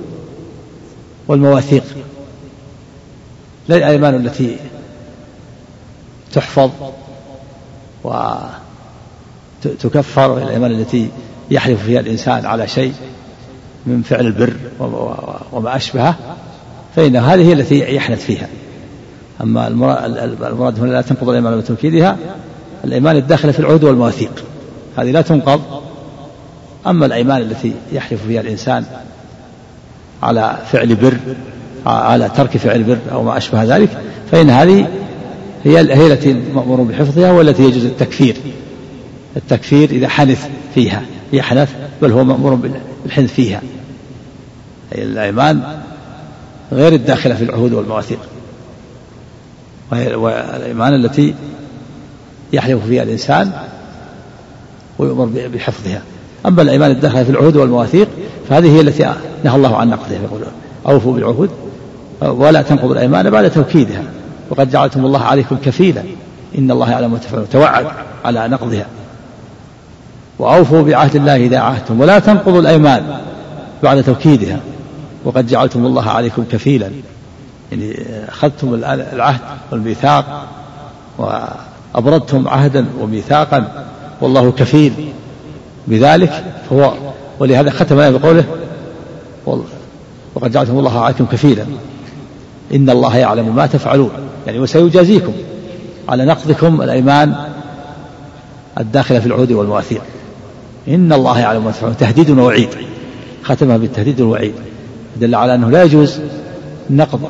والمواثيق. لا الأيمان التي تحفظ وتكفر الأيمان التي يحلف فيها الإنسان على شيء من فعل البر وما أشبهه فإن هذه هي التي يحنث فيها. أما المراد هنا لا تنقض الأيمان بتوكيدها الأيمان الداخلة في العهود والمواثيق. هذه لا تنقض. أما الأيمان التي يحلف فيها الإنسان على فعل بر على ترك فعل بر أو ما أشبه ذلك فإن هذه هي هي التي مأمور بحفظها والتي يجوز التكفير. التكفير إذا حنث فيها. يحنث بل هو مأمور بالحنث فيها. أي الأيمان غير الداخلة في العهود والمواثيق. والأيمان التي يحلف فيها الإنسان ويؤمر بحفظها. أما الأيمان الداخلة في العهود والمواثيق فهذه هي التي نهى الله عن نقضها يقول أوفوا بالعهود ولا تنقضوا الأيمان بعد توكيدها. وقد جعلتم الله عليكم كفيلا. إن الله يعلم ما تفعلون. توعد على نقضها. وأوفوا بعهد الله إذا عاهدتم. ولا تنقضوا الأيمان بعد توكيدها. وقد جعلتم الله عليكم كفيلا. يعني أخذتم العهد والميثاق وأبردتم عهدا وميثاقا. والله كفيل بذلك. فهو ولهذا ختم بقوله وقد جعلتم الله عليكم كفيلا. إن الله يعلم ما تفعلون. يعني وسيجازيكم على نقضكم الأيمان الداخلة في العهود والمواثيق. إن الله يعلم ما تفعلون. تهديد ووعيد. ختمها بالتهديد والوعيد. دل على أنه لا يجوز نقض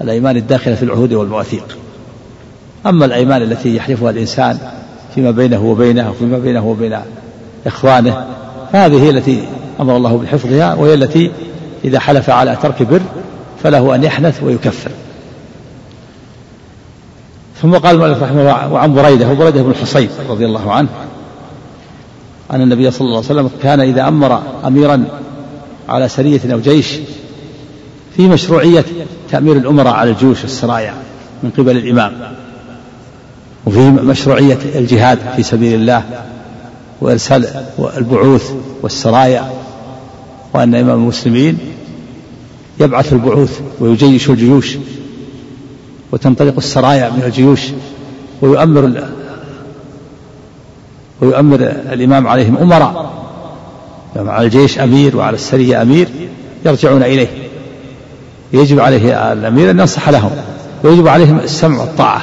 الأيمان الداخلة في العهود والمواثيق. أما الأيمان التي يحلفها الإنسان فيما بينه وبينه وفيما بينه وبين إخوانه فهذه هي التي أمر الله بحفظها وهي التي إذا حلف على ترك بر فله أن يحنث ويكفر. ثم قال المؤلف رحمه الله وعن بريدة وبريدة بن الحصين رضي الله عنه أن النبي صلى الله عليه وسلم كان إذا أمر أميرا على سرية أو جيش في مشروعية تأمير الأمراء على الجيوش السرايا من قبل الإمام. وفي مشروعية الجهاد في سبيل الله وإرسال البعوث والسرايا وأن إمام المسلمين يبعث البعوث ويجيش الجيوش وتنطلق السرايا من الجيوش ويؤمر ويؤمر الإمام عليهم أمراء. يعني على الجيش أمير وعلى السرية أمير يرجعون إليه. يجب عليه الأمير أن ينصح لهم ويجب عليهم السمع والطاعة.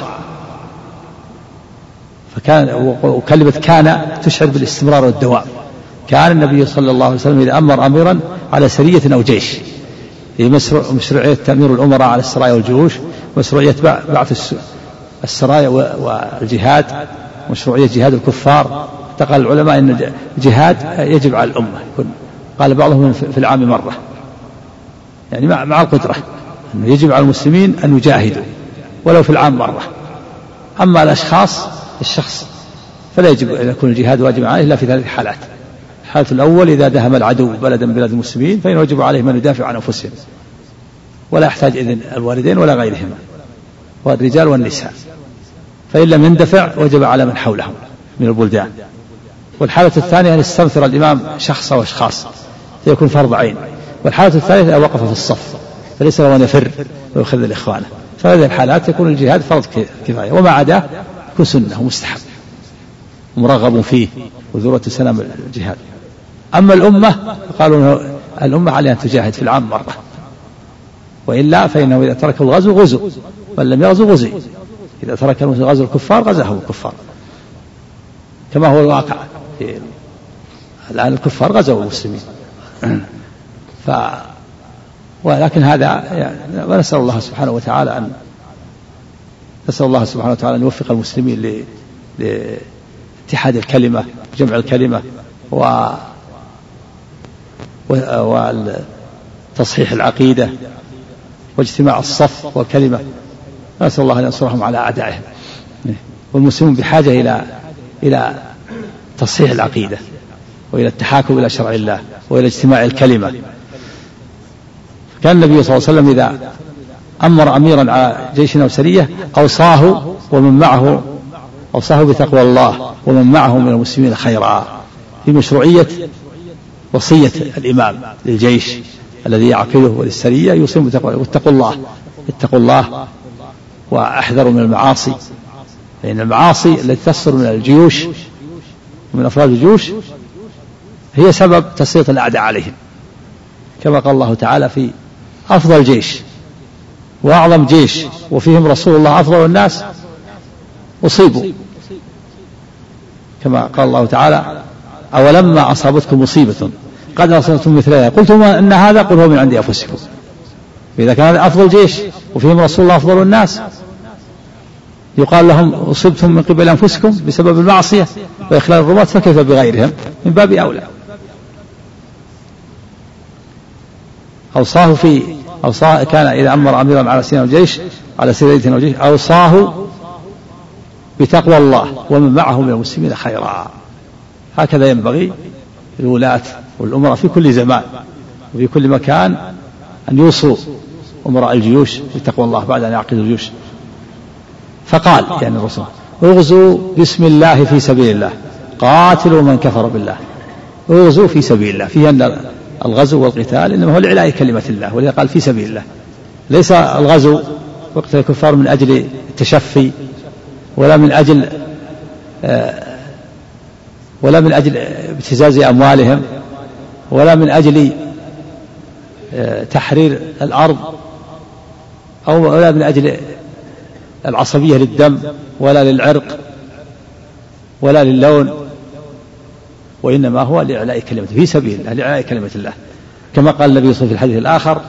فكان وكلمة كان تشعر بالاستمرار والدوام كان النبي صلى الله عليه وسلم إذا أمر أميرا على سرية أو جيش. في مشروعية تأمير الأمراء على السرايا والجيوش مشروعية بعث السرايا والجهاد. مشروعية جهاد الكفار. انتقل العلماء أن الجهاد يجب على الأمة. يكون قال بعضهم في العام مرة. يعني مع القدرة. أنه يجب على المسلمين أن يجاهدوا. ولو في العام مرة. أما الأشخاص الشخص فلا يجب أن يكون الجهاد واجبا عليه إلا في ثلاث حالات. الحالة الأول إذا دهم العدو بلدا من بلاد المسلمين فإنه يجب عليهم أن يدافعوا عن أنفسهم. ولا يحتاج إذن الوالدين ولا غيرهما. والرجال والنساء. فإن لم يندفع وجب على من حولهم من البلدان. والحالة الثانية أن يستمثل الإمام شخص أو أشخاص فيكون فرض عين. والحالة الثالثة إذا وقف في الصف فليس له أن يفر ويخذل إخوانه فهذه الحالات يكون الجهاد فرض كفاية. وما عداه يكون سنة ومستحب. مرغب فيه وذروة سلام الجهاد. أما الأمة قالوا الأمة عليها أن تجاهد في العام مرة. وإلا فإنه إذا ترك الغزو غزو. بل لم يغزو غزي. إذا ترك غزو الكفار غزاهم الكفار. كما هو الواقع في الآن الكفار غزوا المسلمين. ف ولكن هذا يعني ونسأل الله سبحانه وتعالى أن نسأل الله سبحانه وتعالى أن يوفق المسلمين لاتحاد الكلمة جمع الكلمة و وتصحيح العقيدة واجتماع الصف والكلمة. نسأل الله أن ينصرهم على أعدائهم والمسلمون بحاجة إلى إلى تصحيح العقيدة وإلى التحاكم إلى شرع الله وإلى اجتماع الكلمة. كان النبي صلى الله عليه وسلم إذا أمر أميرا على جيش أو سرية أوصاه ومن معه أوصاه بتقوى الله ومن معه من المسلمين خيرا. في مشروعية وصية الإمام للجيش الذي يعقده وللسرية يوصيهم بتقوى واتقوا الله اتقوا الله واحذروا من المعاصي. فإن المعاصي التي تصدر من الجيوش ومن أفراد الجيوش هي سبب تسليط الأعداء عليهم. كما قال الله تعالى في أفضل جيش وأعظم جيش وفيهم رسول الله أفضل الناس أصيبوا. كما قال الله تعالى أولما أصابتكم مصيبة؟ قد أصبتم مثلها. قلتم أن هذا قل هو من عند أنفسكم. فإذا كان هذا أفضل جيش وفيهم رسول الله أفضل الناس يقال لهم أصبتم من قبل أنفسكم بسبب المعصية وإخلال الرماة فكيف بغيرهم؟ من باب أولى. أوصاه في أوصاه كان إذا أمر أميرا على سنة الجيش على سرية الجيش أوصاه بتقوى الله ومن معه من المسلمين خيرا. هكذا ينبغي الولاة والأمراء في كل زمان وفي كل مكان أن يوصوا أمراء الجيوش بتقوى الله بعد أن يعقدوا الجيوش. فقال يعني الرسول اغزوا بسم الله في سبيل الله. قاتلوا من كفر بالله. اغزوا في سبيل الله. فيه أن الغزو والقتال إنما هو لإعلاء كلمة الله ولذا قال في سبيل الله. ليس الغزو وقت الكفار من أجل التشفي ولا من أجل آه، ولا من أجل ابتزاز أموالهم ولا من أجل آه، تحرير الأرض أو ولا من أجل العصبية للدم ولا للعرق ولا للون وإنما هو لإعلاء كلمة في سبيل الله لإعلاء كلمة الله. كما قال النبي صلى الله عليه وسلم في الحديث الآخر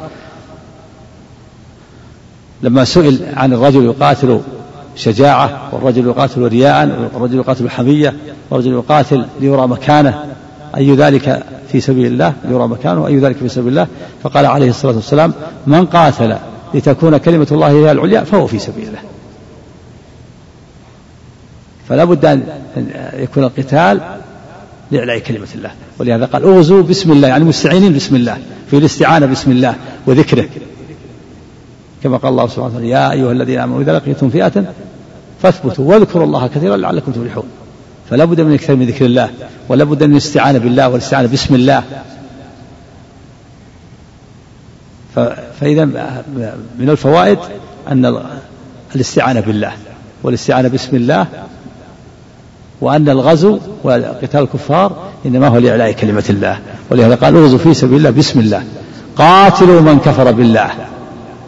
لما سئل عن الرجل يقاتل شجاعة والرجل يقاتل رياء والرجل يقاتل حمية والرجل يقاتل ليرى مكانه أي ذلك في سبيل الله؟ ليرى مكانه وأي ذلك في سبيل الله؟ فقال عليه الصلاة والسلام من قاتل لتكون كلمة الله هي العليا فهو في سبيل الله. فلا بد أن يكون القتال لإعلاء كلمة الله. ولهذا قال اغزوا بسم الله يعني مستعينين بسم الله في الاستعانة بسم الله وذكره. كما قال الله سبحانه وتعالى يا أيها الذين آمنوا إذا لقيتم فئة فاثبتوا واذكروا الله كثيرا لعلكم تفلحون. فلا بد من أكثر من ذكر الله ولا بد من الاستعانة بالله والاستعانة بسم الله. فإذا من الفوائد أن الاستعانة بالله والاستعانة بسم الله وأن الغزو وقتال الكفار إنما هو لإعلاء كلمة الله ولهذا قال اغزوا في سبيل الله بسم الله قاتلوا من كفر بالله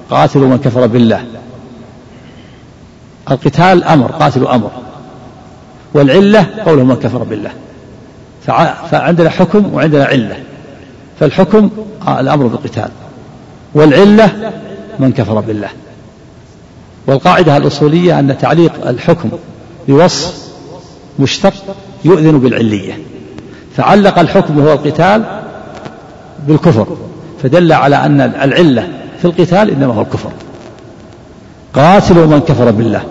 قاتلوا من كفر بالله. القتال أمر قاتلوا أمر. والعلة قوله من كفر بالله. فعندنا حكم وعندنا علة. فالحكم الأمر بالقتال. والعلة من كفر بالله. والقاعدة الأصولية أن تعليق الحكم بوصف مشتق يؤذن بالعلية. فعلق الحكم وهو القتال بالكفر. فدل على أن العلة في القتال إنما هو الكفر. قاتلوا من كفر بالله.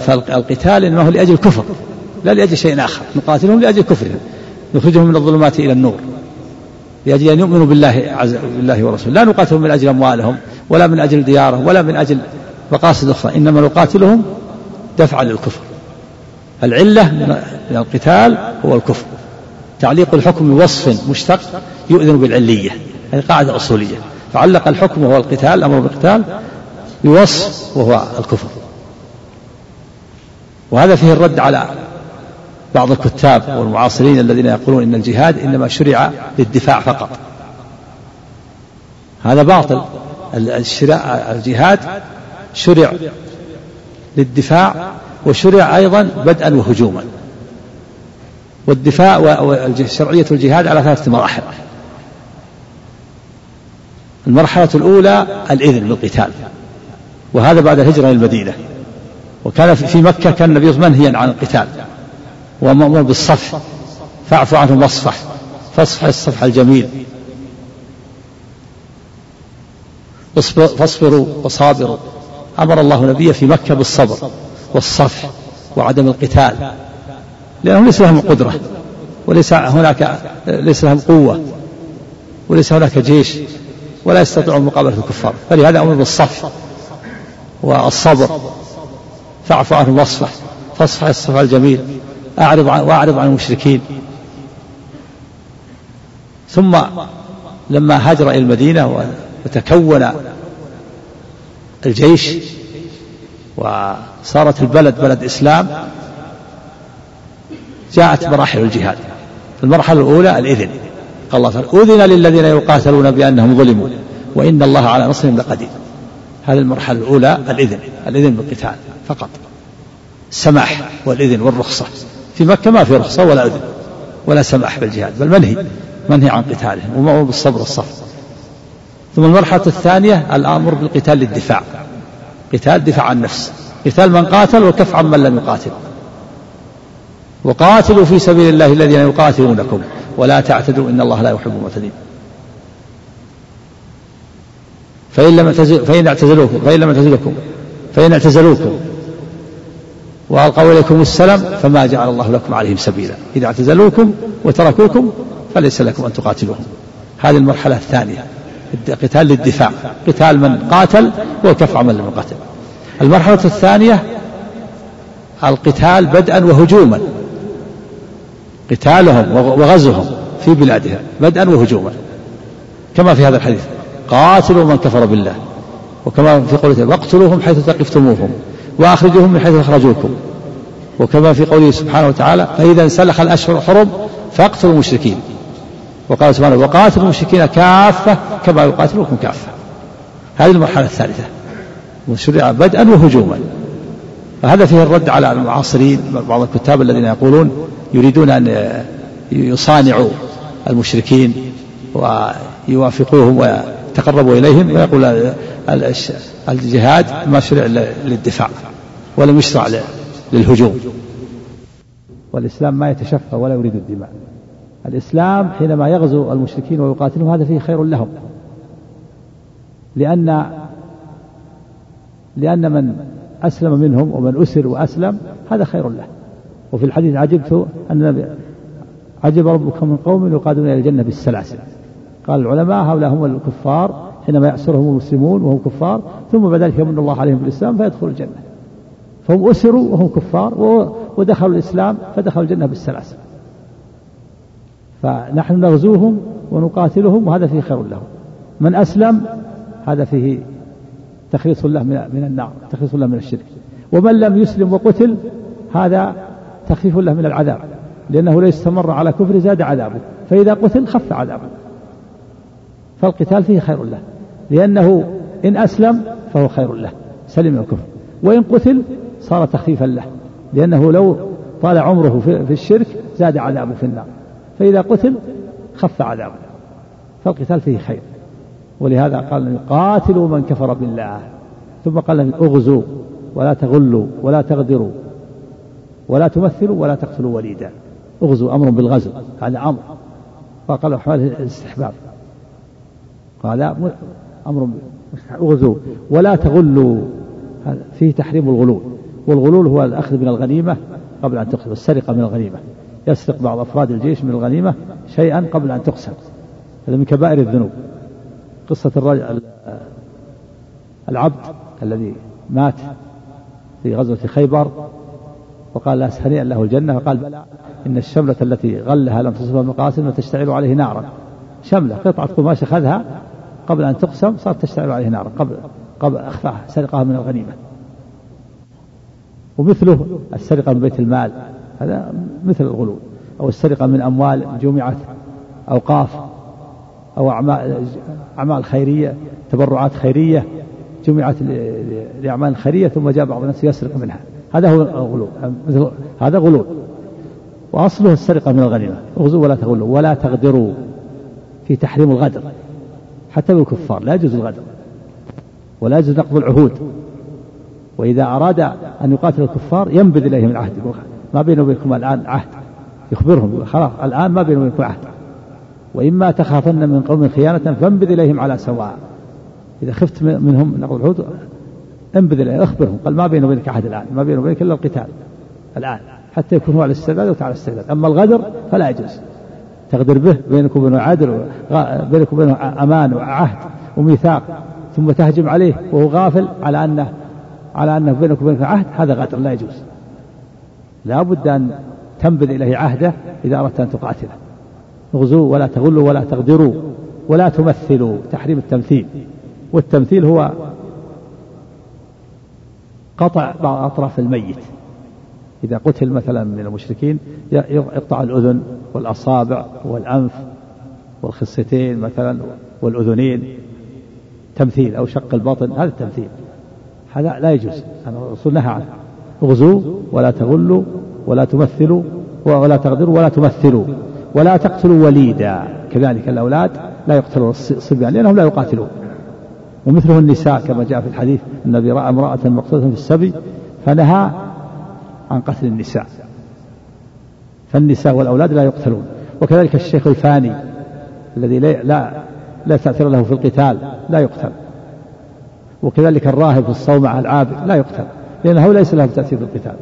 فالقتال إنما هو لأجل الكفر لا لأجل شيء آخر. نقاتلهم لأجل كفرهم نخرجهم من الظلمات إلى النور. لأجل أن يؤمنوا بالله عز بالله ورسوله. لا نقاتلهم من أجل أموالهم ولا من أجل ديارهم ولا من أجل مقاصد أخرى. إنما نقاتلهم دفعا للكفر. العلة من القتال هو الكفر. تعليق الحكم بوصف مشتق يؤذن بالعلية هذه قاعدة أصولية. فعلق الحكم وهو القتال الأمر بالقتال بوصف وهو الكفر. وهذا فيه الرد على بعض الكتاب والمعاصرين الذين يقولون إن الجهاد إنما شرع للدفاع فقط. هذا باطل. الجهاد شرع للدفاع وشرع أيضا بدءا وهجوما. والدفاع وشرعيه الجهاد على ثلاثة مراحل. المرحلة الأولى الإذن بالقتال وهذا بعد الهجرة إلى المدينة وكان في مكة كان النبي منهيا عن القتال ومأمور بالصفح. فاعف عنهم واصفح فاصفح الصفح الجميل. فاصبروا وصابروا. أمر الله نبيه في مكة بالصبر. والصفح وعدم القتال لأنهم ليس لهم قدرة وليس هناك ليس لهم قوة وليس هناك جيش ولا يستطيعون مقابلة الكفار. فلهذا أمر بالصفح والصبر فاعف عنهم واصفح فاصفح الصفح الجميل أعرض عن وأعرض عن المشركين. ثم لما هاجر إلى المدينة وتكون الجيش وصارت البلد بلد إسلام جاءت مراحل الجهاد. المرحلة الأولى الإذن. قال الله تعالى أذن للذين يقاتلون بأنهم ظلموا وإن الله على نصرهم لقدير. هذه المرحلة الأولى الإذن الإذن بالقتال فقط. السماح والإذن والرخصة. في مكة ما في رخصة ولا إذن ولا سماح بالجهاد بل منهي منهي عن قتالهم ومأمور بالصبر والصف ثم المرحلة الثانية الأمر بالقتال للدفاع. قتال دفاع عن النفس قتال من قاتل وكف عن من لم يقاتل. وقاتلوا في سبيل الله الذين يقاتلونكم. ولا تعتدوا إن الله لا يحب المعتدين. فإن لم فإن اعتزلوكم فإن لم اعتزلوكم فإن اعتزلوكم. وألقوا إليكم السلام فما جعل الله لكم عليهم سبيلا. إذا اعتزلوكم وتركوكم فليس لكم أن تقاتلوهم. هذه المرحلة الثانية. قتال للدفاع. قتال من قاتل وكف عمل من قتل المرحلة الثانية القتال بدءا وهجوما. قتالهم وغزوهم في بلادهم بدءا وهجوما. كما في هذا الحديث قاتلوا من كفر بالله. وكما في قوله واقتلوهم حيث ثقفتموهم وأخرجوهم من حيث أخرجوكم. وكما في قوله سبحانه وتعالى فإذا انسلخ الأشهر الحرم فاقتلوا المشركين. وقال سبحانه وقاتلوا المشركين كافة كما يقاتلوكم كافة. هذه المرحلة الثالثة. وشرع بدءا وهجوما. فهذا فيه الرد على المعاصرين بعض الكتاب الذين يقولون يريدون أن يصانعوا المشركين ويوافقوهم ويتقربوا إليهم ويقول الجهاد ما شرع للدفاع ولم يشرع للهجوم. والإسلام ما يتشفى ولا يريد الدماء. الإسلام حينما يغزو المشركين ويقاتلهم هذا فيه خير لهم. لأن لأن من أسلم منهم ومن أسر وأسلم هذا خير له. وفي الحديث عجبت أن عجب ربك من قوم يقادون إلى الجنة بالسلاسل. قال العلماء هؤلاء هم الكفار حينما يأسرهم المسلمون وهم كفار ثم بعد ذلك يمن الله عليهم بالإسلام فيدخلوا الجنة. فهم أسروا وهم كفار ودخلوا الإسلام فدخلوا الجنة بالسلاسل. فنحن نغزوهم ونقاتلهم وهذا فيه خير لهم. من أسلم هذا فيه تخليص الله من النار تخليص الله من الشرك. ومن لم يسلم وقتل هذا تخفيف له من العذاب لأنه لو استمر على كفر زاد عذابه فإذا قتل خف عذابه. فالقتال فيه خير له لأنه إن أسلم فهو خير له سلم الكفر. وإن قتل صار تخفيفا له لأنه لو طال عمره في الشرك زاد عذابه في النار. فإذا قتل خف عذابه فالقتال فيه خير. ولهذا قال قاتلوا من كفر بالله. ثم قال اغزوا ولا تغلوا ولا تغدروا ولا تمثلوا ولا تقتلوا وليدا. اغزوا أمر بالغزو هذا أمر. وقال حمال الاستحباب قال أمر اغزوا ولا تغلوا. فيه تحريم الغلول والغلول هو الأخذ من الغنيمة قبل أن تقسم السرقة من الغنيمة. يسرق بعض أفراد الجيش من الغنيمة شيئا قبل أن تقسم. هذا من كبائر الذنوب. قصة الرجل العبد الذي مات في غزوة خيبر وقال لا هنيئا له الجنة فقال بلى إن الشملة التي غلها لم تصبها المقاسم وتشتعل عليه نارا. شملة قطعة قماش أخذها قبل أن تقسم صارت تشتعل عليه نارا قبل قبل أخفاها سرقها من الغنيمة. ومثله السرقة من بيت المال. هذا مثل الغلول أو السرقة من أموال جمعت أوقاف أو أعمال أعمال خيرية تبرعات خيرية جمعت لأعمال خيرية ثم جاء بعض الناس يسرق منها. هذا هو غلو مثل هذا غلو. وأصله السرقة من الغنيمة. اغزوا ولا تغلوا ولا تغدروا في تحريم الغدر. حتى بالكفار لا يجوز الغدر. ولا يجوز نقض العهود. وإذا أراد أن يقاتل الكفار ينبذ إليهم العهد. ما بينه وبينكم الآن عهد. يخبرهم خلاص الآن ما بينه وبينكم عهد. وإما تخافن من قوم خيانة فانبذ إليهم على سواء. إذا خفت منهم نقض العهود انبذ إليهم اخبرهم. قال ما بيني وبينك عهد الآن ما بيني وبينك إلا القتال الآن حتى يكون هو على الاستعداد وتعالى الاستعداد. أما الغدر فلا يجوز. تغدر به بينك وبينه عدل بينك وبينه أمان وعهد وميثاق ثم تهجم عليه وهو غافل على أنه على أنه بينك وبينك عهد هذا غدر لا يجوز. لا بد أن تنبذ إليه عهده إذا أردت أن تقاتله. اغزوا ولا تغلوا ولا تغدروا ولا تمثلوا تحريم التمثيل. والتمثيل هو قطع بعض أطراف الميت. إذا قتل مثلا من المشركين يقطع الأذن والأصابع والأنف والخصتين مثلا والأذنين. تمثيل أو شق البطن هذا التمثيل. هذا لا يجوز. الرسول نهى عنه. اغزوا ولا تغلوا ولا تمثلوا ولا تغدروا ولا تمثلوا ولا تقتلوا وليدا. كذلك الأولاد لا يقتلون الصبيان لأنهم لا يقاتلون. ومثله النساء كما جاء في الحديث النبي رأى امرأة مقتولة في السبي فنهى عن قتل النساء. فالنساء والأولاد لا يقتلون. وكذلك الشيخ الفاني الذي لا لا تأثير له في القتال لا يقتل. وكذلك الراهب في الصومعة العابد لا يقتل. لأنه ليس له تأثير في القتال.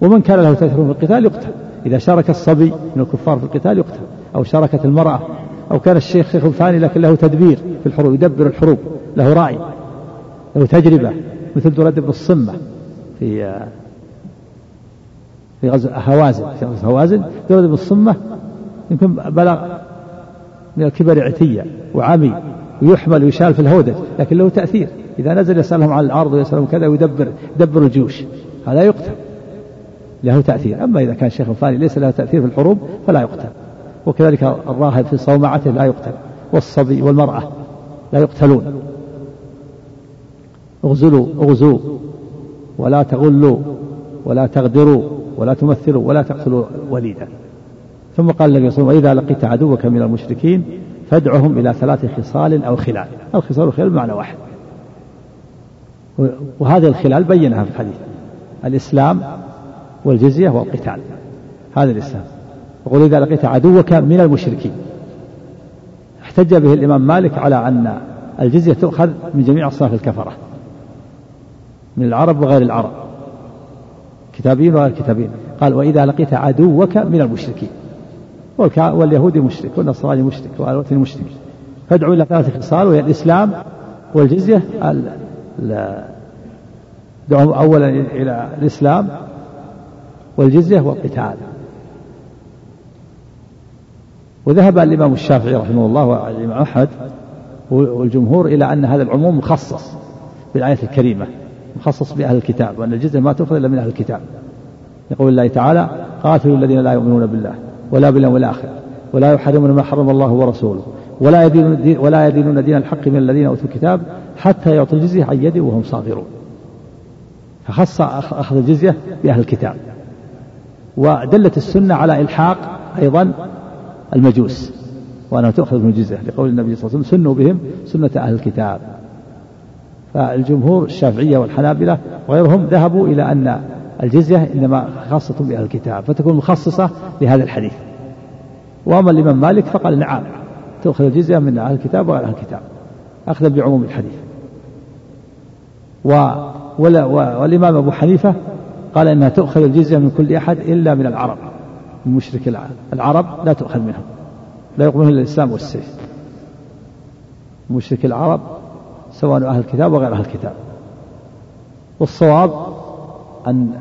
ومن كان له تأثير في القتال يقتل. إذا شارك الصبي من الكفار في القتال يقتل. أو شاركت المرأة. أو كان الشيخ شيخ ثاني لكن له تدبير في الحروب يدبر الحروب. له راعي له تجربة. مثل درد بن الصمة في في غزو هوازن. في غزو هوازن درد بن الصمة يمكن بلغ من الكبر عتية وعمي ويحمل ويشال في الهودج. لكن له تأثير. إذا نزل يسألهم عن العرض ويسألهم كذا ويدبر يدبر الجيوش. هذا يقتل. له تأثير. أما إذا كان شيخ ثاني ليس له تأثير في الحروب فلا يقتل. وكذلك الراهب في صومعته لا يقتل. والصبي والمرأة لا يقتلون. اغزلوا اغزوا. ولا تغلوا ولا تغدروا ولا تمثلوا ولا تقتلوا وليدا. ثم قال النبي صلى الله عليه وسلم وإذا لقيت عدوك من المشركين فادعهم إلى ثلاث خصال أو خلال. الخصال والخلال بمعنى واحد. وهذه الخلال بينها في الحديث. الإسلام والجزية والقتال. هذا الإسلام. يقول إذا لقيت عدوك من المشركين. احتج به الإمام مالك على أن الجزية تؤخذ من جميع أصناف الكفرة. من العرب وغير العرب. كتابيين وغير كتابيين. قال وإذا لقيت عدوك من المشركين. واليهودي مشرك والنصراني مشرك والوثني مشرك. فادعوا إلى ثلاث خصال وهي الإسلام والجزية دعوا أولا إلى الإسلام والجزية والقتال. وذهب الإمام الشافعي رحمه الله والإمام أحمد والجمهور إلى أن هذا العموم مخصص بالآية الكريمة مخصص بأهل الكتاب وأن الجزية ما تؤخذ إلا من أهل الكتاب. يقول الله تعالى قاتلوا الذين لا يؤمنون بالله ولا باليوم الآخر ولا يحرمون ما حرم الله ورسوله ولا يدينون دين ولا يدينون دين الحق من الذين أوتوا الكتاب حتى يعطوا الجزية عن يد وهم صاغرون. فخص أخذ الجزية بأهل الكتاب. ودلت السنة على إلحاق أيضا المجوس. وأنها تؤخذ من الجزية لقول النبي صلى الله عليه وسلم سنوا بهم سنة أهل الكتاب. فالجمهور الشافعية والحنابلة وغيرهم ذهبوا إلى أن الجزية إنما خاصة بأهل الكتاب فتكون مخصصة لهذا الحديث. وأما الإمام مالك فقال نعم تؤخذ الجزية من أهل الكتاب وغير أهل الكتاب. أخذا بعموم الحديث. و ولا والإمام أبو حنيفة قال إنها تؤخذ الجزية من كل أحد إلا من العرب. من مشرك العرب لا تؤخذ منهم. لا يقبلون إلا الإسلام والسيف مشرك العرب سواء أهل الكتاب وغير أهل الكتاب. والصواب أن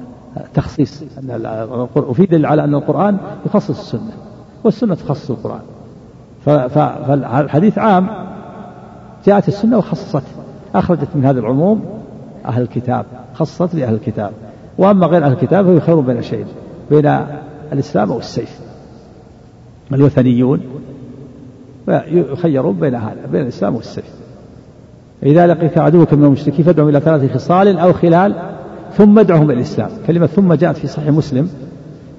تخصيص أن وفي دليل على أن القرآن يخصص السنة. والسنة تخصص القرآن. فالحديث عام جاءت السنة وخصصته أخرجت من هذا العموم أهل الكتاب خصصت لأهل الكتاب. وأما غير أهل الكتاب فيخيرون بين شيئين بين الإسلام والسيف. الوثنيون يخيرون بين هذا بين الإسلام والسيف. إذا لقيت عدوك من المشركين فادعهم إلى ثلاث خصال أو خلال ثم ادعهم إلى الإسلام. كلمة ثم جاءت في صحيح مسلم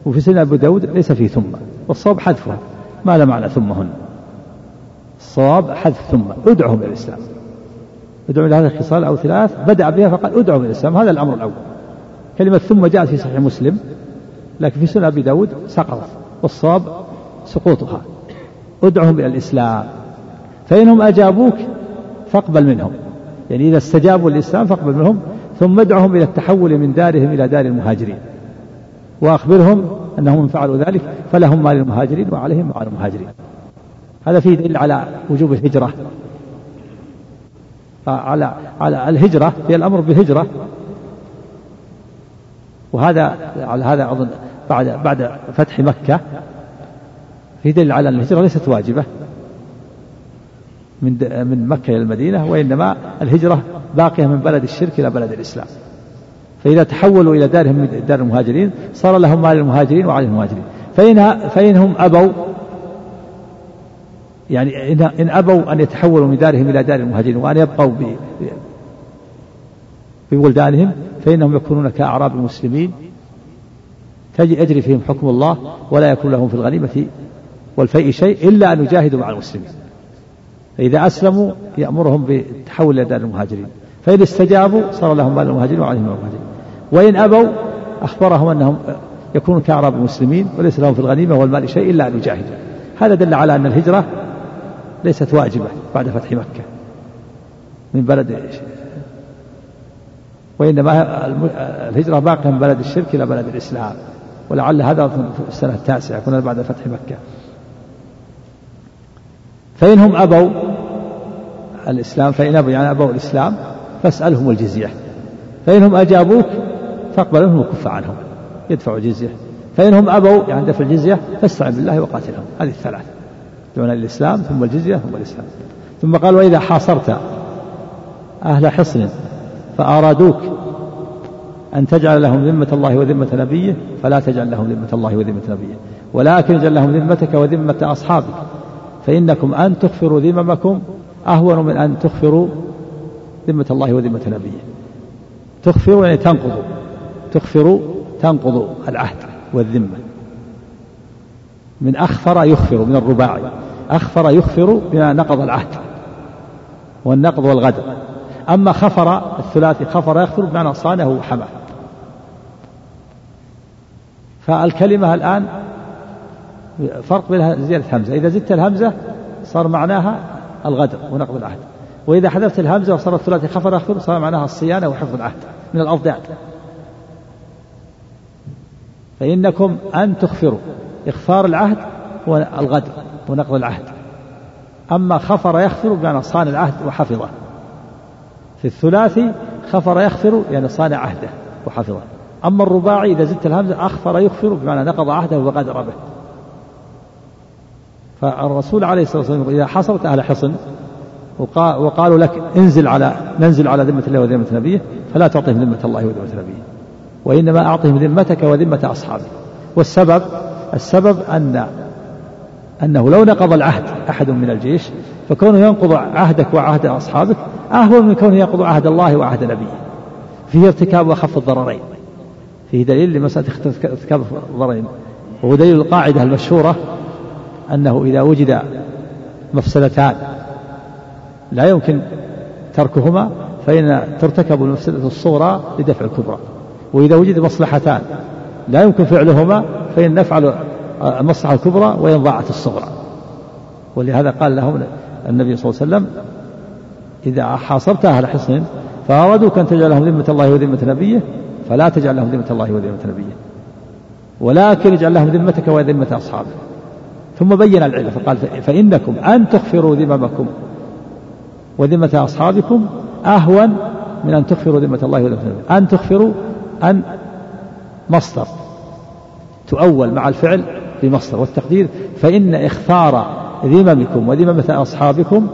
وفي سنة أبو داود ليس في ثم والصواب حذفها ما لا معنى ثم هن الصواب حذف ثم. ادعهم إلى الإسلام. ادعوا إلى هذه الخصال أو ثلاث. بدأ بها فقال ادعوا إلى الإسلام. هذا الأمر الأول. كلمة ثم جاءت في صحيح مسلم لكن في سنة أبي داود سقطت والصواب سقوطها. ادعهم إلى الإسلام. فإنهم أجابوك فاقبل منهم. يعني إذا استجابوا للإسلام فاقبل منهم ثم ادعهم إلى التحول من دارهم إلى دار المهاجرين. وأخبرهم أنهم إن فعلوا ذلك فلهم ما للمهاجرين وعليهم ما على المهاجرين. هذا فيه دليل على وجوب الهجرة. على على الهجرة في الأمر بالهجرة. وهذا على هذا أظن بعد بعد فتح مكة في دليل على أن الهجرة ليست واجبة. من من مكة إلى المدينة وإنما الهجرة باقية من بلد الشرك إلى بلد الإسلام. فإذا تحولوا إلى دارهم دار المهاجرين صار لهم مال المهاجرين وعلى المهاجرين. فإن فإنهم أبوا يعني إن أبوا أن يتحولوا من دارهم إلى دار المهاجرين وأن يبقوا ببلدانهم فإنهم يكونون كأعراب المسلمين. يجري فيهم حكم الله ولا يكون لهم في الغنيمة والفيء شيء إلا أن يجاهدوا مع المسلمين. فإذا أسلموا يأمرهم بالتحول إلى دار المهاجرين. فإن استجابوا صار لهم مال المهاجرين وعليهم المهاجرين. وإن أبوا أخبرهم أنهم يكونوا كأعراب المسلمين وليس لهم في الغنيمة والمال شيء إلا أن يجاهدوا. هذا دل على أن الهجرة ليست واجبة بعد فتح مكة. من بلد وإنما الهجرة باقية من بلد الشرك إلى بلد الإسلام. ولعل هذا في السنة التاسعة كنا بعد فتح مكة. فإنهم أبوا الإسلام فإن أبوا يعني أبوا الإسلام فاسألهم الجزية. فإنهم أجابوك فاقبل منهم وكف عنهم. يدفعوا الجزية. فإنهم أبوا يعني دفع الجزية فاستعن بالله وقاتلهم. هذه الثلاث. دون الإسلام ثم الجزية ثم الإسلام. ثم قال وإذا حاصرت أهل حصن فأرادوك أن تجعل لهم ذمة الله وذمة نبيه فلا تجعل لهم ذمة الله وذمة نبيه. ولكن اجعل لهم ذمتك وذمة أصحابك فإنكم أن تغفروا ذممكم أهون من أن تغفروا ذمة الله وذمة نبيه. تغفروا يعني تنقضوا تغفروا تنقضوا العهد والذمة. من أخفر يخفر من الرباعي. أخفر يخفر بما نقض العهد والنقض والغدر. أما خفر الثلاثي خفر يخفر بمعنى صانه وحماه. فالكلمة الآن فرق بينها زيادة همزة إذا زدت الهمزة صار معناها الغدر ونقض العهد. وإذا حذفت الهمزة وصار الثلاثي خفر يخفر صار معناها الصيانة وحفظ العهد من الأضداد فإنكم أن تخفروا. إخفار العهد والغدر ونقض العهد. أما خفر يخفر بمعنى صان العهد وحفظه. في الثلاثي خفر يخفر يعني صان عهده وحفظه. أما الرباعي إذا زدت الهمزة أخفر يخفر بمعنى نقض عهده وغدر به. فالرسول عليه الصلاة والسلام إذا حصلت أهل حصن وقالوا لك انزل على ننزل على ذمة الله وذمة نبيه فلا تعطيهم ذمة الله وذمة نبيه. وإنما أعطهم ذمتك وذمة أصحابك. والسبب السبب أن أنه لو نقض العهد أحد من الجيش فكونه ينقض عهدك وعهد أصحابك أهون من كونه ينقض عهد الله وعهد نبيه. فيه ارتكاب أخف الضررين. فيه دليل لمسألة ارتكاب الضررين. وهو دليل القاعدة المشهورة أنه إذا وجد مفسدتان لا يمكن تركهما فإن ترتكب المفسدة الصغرى لدفع الكبرى. وإذا وجد مصلحتان لا يمكن فعلهما فإن نفعل المصلحة الكبرى وإن ضاعت الصغرى. ولهذا قال لهم النبي صلى الله عليه وسلم إذا حاصرت أهل حصن فأرادوك أن تجعل لهم ذمة الله وذمة نبيه فلا تجعل لهم ذمة الله وذمة نبيه. ولكن اجعل لهم ذمتك وذمة أصحابك. ثم بين العلة فقال فإنكم أن تغفروا ذممكم وذمة أصحابكم أهون من أن تغفروا ذمة الله وذمة نبيه. أن تغفروا أن مصدر. تؤول مع الفعل بمصدر والتقدير فإن إخفار ذممكم وذممة أصحابكم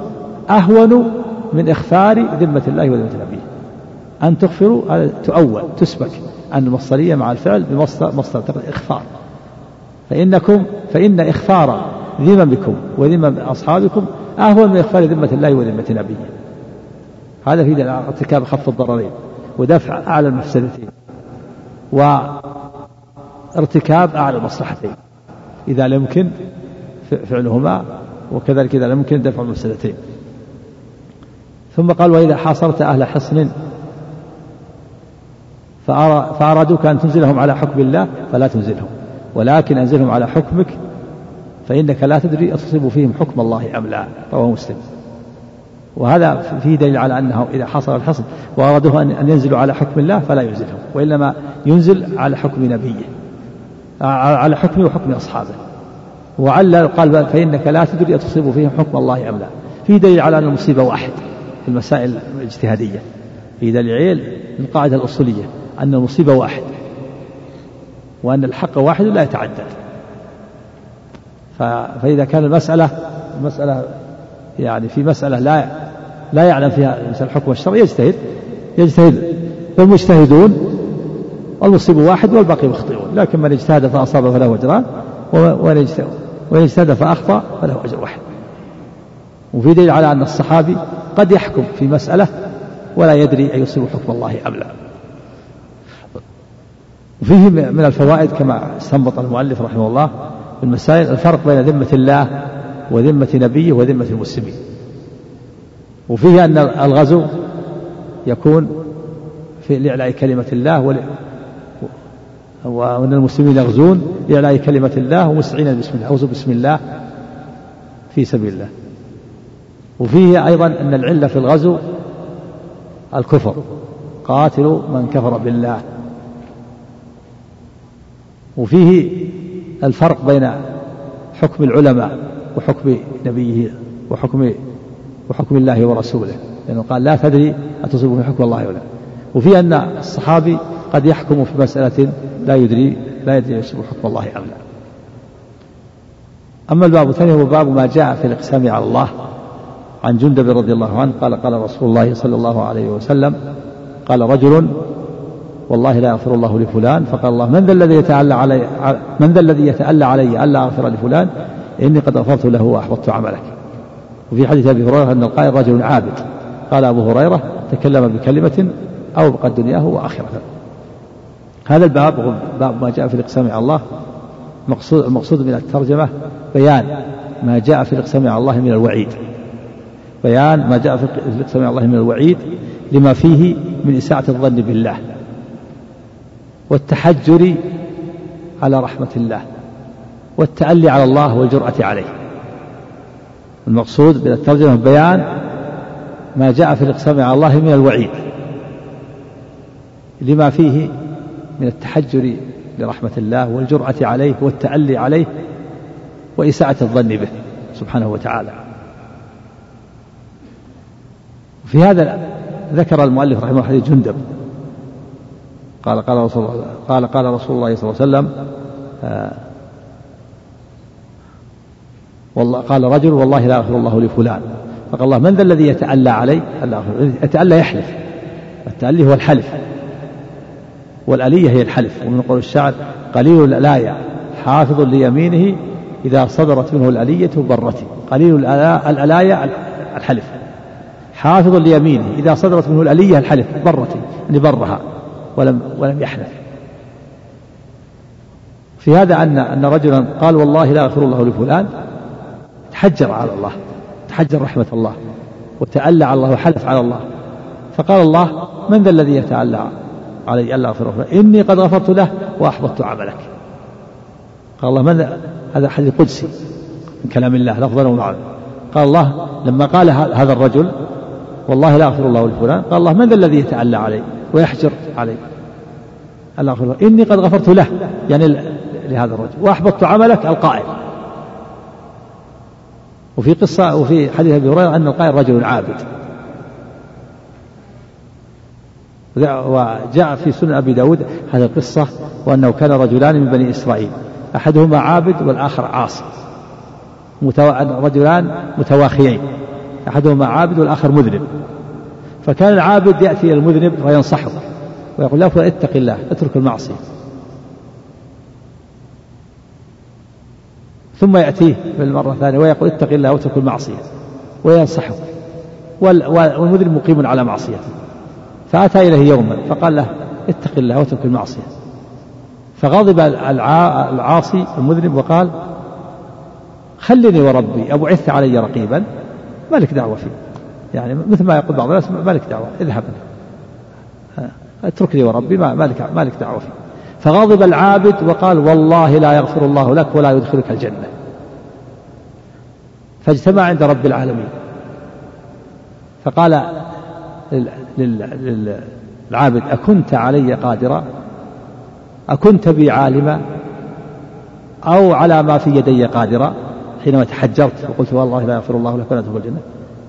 أهون من إخفار ذمة الله وذمة نبيه. أن تغفروا هذا تؤول تسبك أن المصدرية مع الفعل بمصدر مصدر إخفار. فإنكم فإن إخفار ذممكم وذمم أصحابكم أهون من إخفار ذمة الله وذمة نبيه. هذا في ارتكاب خف الضررين ودفع أعلى المفسدتين. وارتكاب أعلى المصلحتين. إذا لم يمكن فعلهما وكذلك إذا لم يمكن دفع المفسدتين. ثم قال وإذا حاصرت أهل حصن فأرادوك أن تنزلهم على حكم الله فلا تنزلهم. ولكن أنزلهم على حكمك فإنك لا تدري أتصيب فيهم حكم الله أم لا. رواه مسلم. وهذا فيه دليل على أنه إذا حصل الحصن وأرادوه أن ينزلوا على حكم الله فلا ينزلهم. وإنما ينزل على حكم نبيه. على حكمه وحكم أصحابه. وعلل قال فإنك لا تدري أتصيب فيهم حكم الله أم لا. فيه دليل على أن المصيبة واحد في المسائل الاجتهادية. في دليل من القاعدة الأصولية أن المصيبة واحد. وأن الحق واحد لا يتعدد. فإذا كان المسألة مسألة يعني في مسألة لا لا يعلم فيها مثل الحكم الشرعي يجتهد يجتهد. فالمجتهدون والمصيب واحد والباقي مخطئون. لكن من اجتهد فأصاب فله أجران ومن اجتهد فأخطأ فله أجر واحد. وفي دليل على أن الصحابي قد يحكم في مسألة ولا يدري أن يصيب حكم الله أم لا. وفيه من الفوائد كما استنبط المؤلف رحمه الله في المسائل الفرق بين ذمة الله وذمة نبيه وذمة المسلمين. وفيه أن الغزو يكون في لإعلاء كلمة الله وأن المسلمين يغزون لإعلاء كلمة الله ومسعين بسم الله أوزوا بسم الله في سبيل الله. وفيه أيضا أن العلة في الغزو الكفر يقاتل من كفر بالله. وفيه الفرق بين حكم العلماء وحكم نبيه وحكم وحكم الله ورسوله لأنه قال لا تدري أتصيب حكم الله ولا. وفي أن الصحابي قد يحكم في مسألة لا يدري لا يدري يصيب حكم الله أم لا. أما الباب الثاني هو باب ما جاء في الإقسام على الله. عن جندب رضي الله عنه قال قال رسول الله صلى الله عليه وسلم قال رجل والله لا يغفر الله لفلان فقال الله من ذا الذي يتألى علي من ذا الذي يتألى علي ألا أغفر لفلان؟ إني قد غفرت له وأحبطت عملك. وفي حديث أبي هريرة أن القائل رجل عابد. قال أبو هريرة تكلم بكلمة أو بقى دنياه وآخرته هذا الباب باب ما جاء في الإقسام على الله مقصود المقصود من الترجمة بيان ما جاء في الإقسام على الله من الوعيد. بيان ما جاء في الإقسام على الله من الوعيد لما فيه من إساءة الظن بالله والتحجر على رحمة الله والتألي على الله والجرأة عليه. المقصود بالترجمة بيان ما جاء في الإقسام على الله من الوعيد لما فيه من التحجر لرحمة الله والجرأة عليه والتألي عليه وإساءة الظن به سبحانه وتعالى. في هذا ذكر المؤلف رحمه الله حديث جندب. قال قال رسول الله قال قال رسول الله صلى الله عليه وسلم آه والله قال رجل والله لا يغفر الله لفلان فقال الله من ذا الذي يتألى علي؟ يتألى يحلف. التألي هو الحلف. والألية هي الحلف ومن قول الشعر قليل الألايا حافظ ليمينه إذا صدرت منه الألية برتي قليل الألايا الحلف. حافظ ليمينه إذا صدرت منه الألية الحلف برتي يعني برها ولم ولم يحلف. في هذا أن أن رجلا قال والله لا يغفر الله لفلان تحجر على الله تحجر رحمة الله وتألى على الله وحلف على الله. فقال الله من ذا الذي يتألى؟ علي ألا أغفر له إني قد غفرت له وأحبطت عملك. قال الله من هذا حديث قدسي من كلام الله لفظا ومعنى قال الله لما قال هذا الرجل والله لا أغفر الله لفلان. قال الله من ذا الذي يتألى علي ويحجر علي؟ ألا أغفر له إني قد غفرت له يعني لهذا الرجل. وأحبطت عملك القائل. وفي قصة وفي حديث أبي هريرة أن القائل رجل عابد. وجاء في سنن أبي داود هذه القصة وأنه كان رجلان من بني إسرائيل. أحدهما عابد والآخر عاصي. رجلان متواخيين. أحدهما عابد والآخر مذنب. فكان العابد يأتي إلى المذنب فينصحه ويقول له اتق الله اترك المعصية. ثم يأتيه في المرة الثانية ويقول اتق الله واترك المعصية. وينصحه. والمذنب مقيم على معصيته. فأتى إليه يوما فقال له اتق الله واترك المعصية. فغضب العاصي المذنب وقال خلني وربي أبعثت علي رقيبا ما لك دعوة فيه. يعني مثل ما يقول بعض الناس ما لك دعوة اذهب اتركني وربي ما لك ما لك دعوة فيه. فغضب العابد وقال والله لا يغفر الله لك ولا يدخلك الجنة. فاجتمع عند رب العالمين. فقال للعابد. أكنت علي قادرا؟ أكنت بي عالما؟ أو على ما في يدي قادرا؟ حينما تحجرت وقلت والله لا يغفر الله لك ولا تدخل الجنة.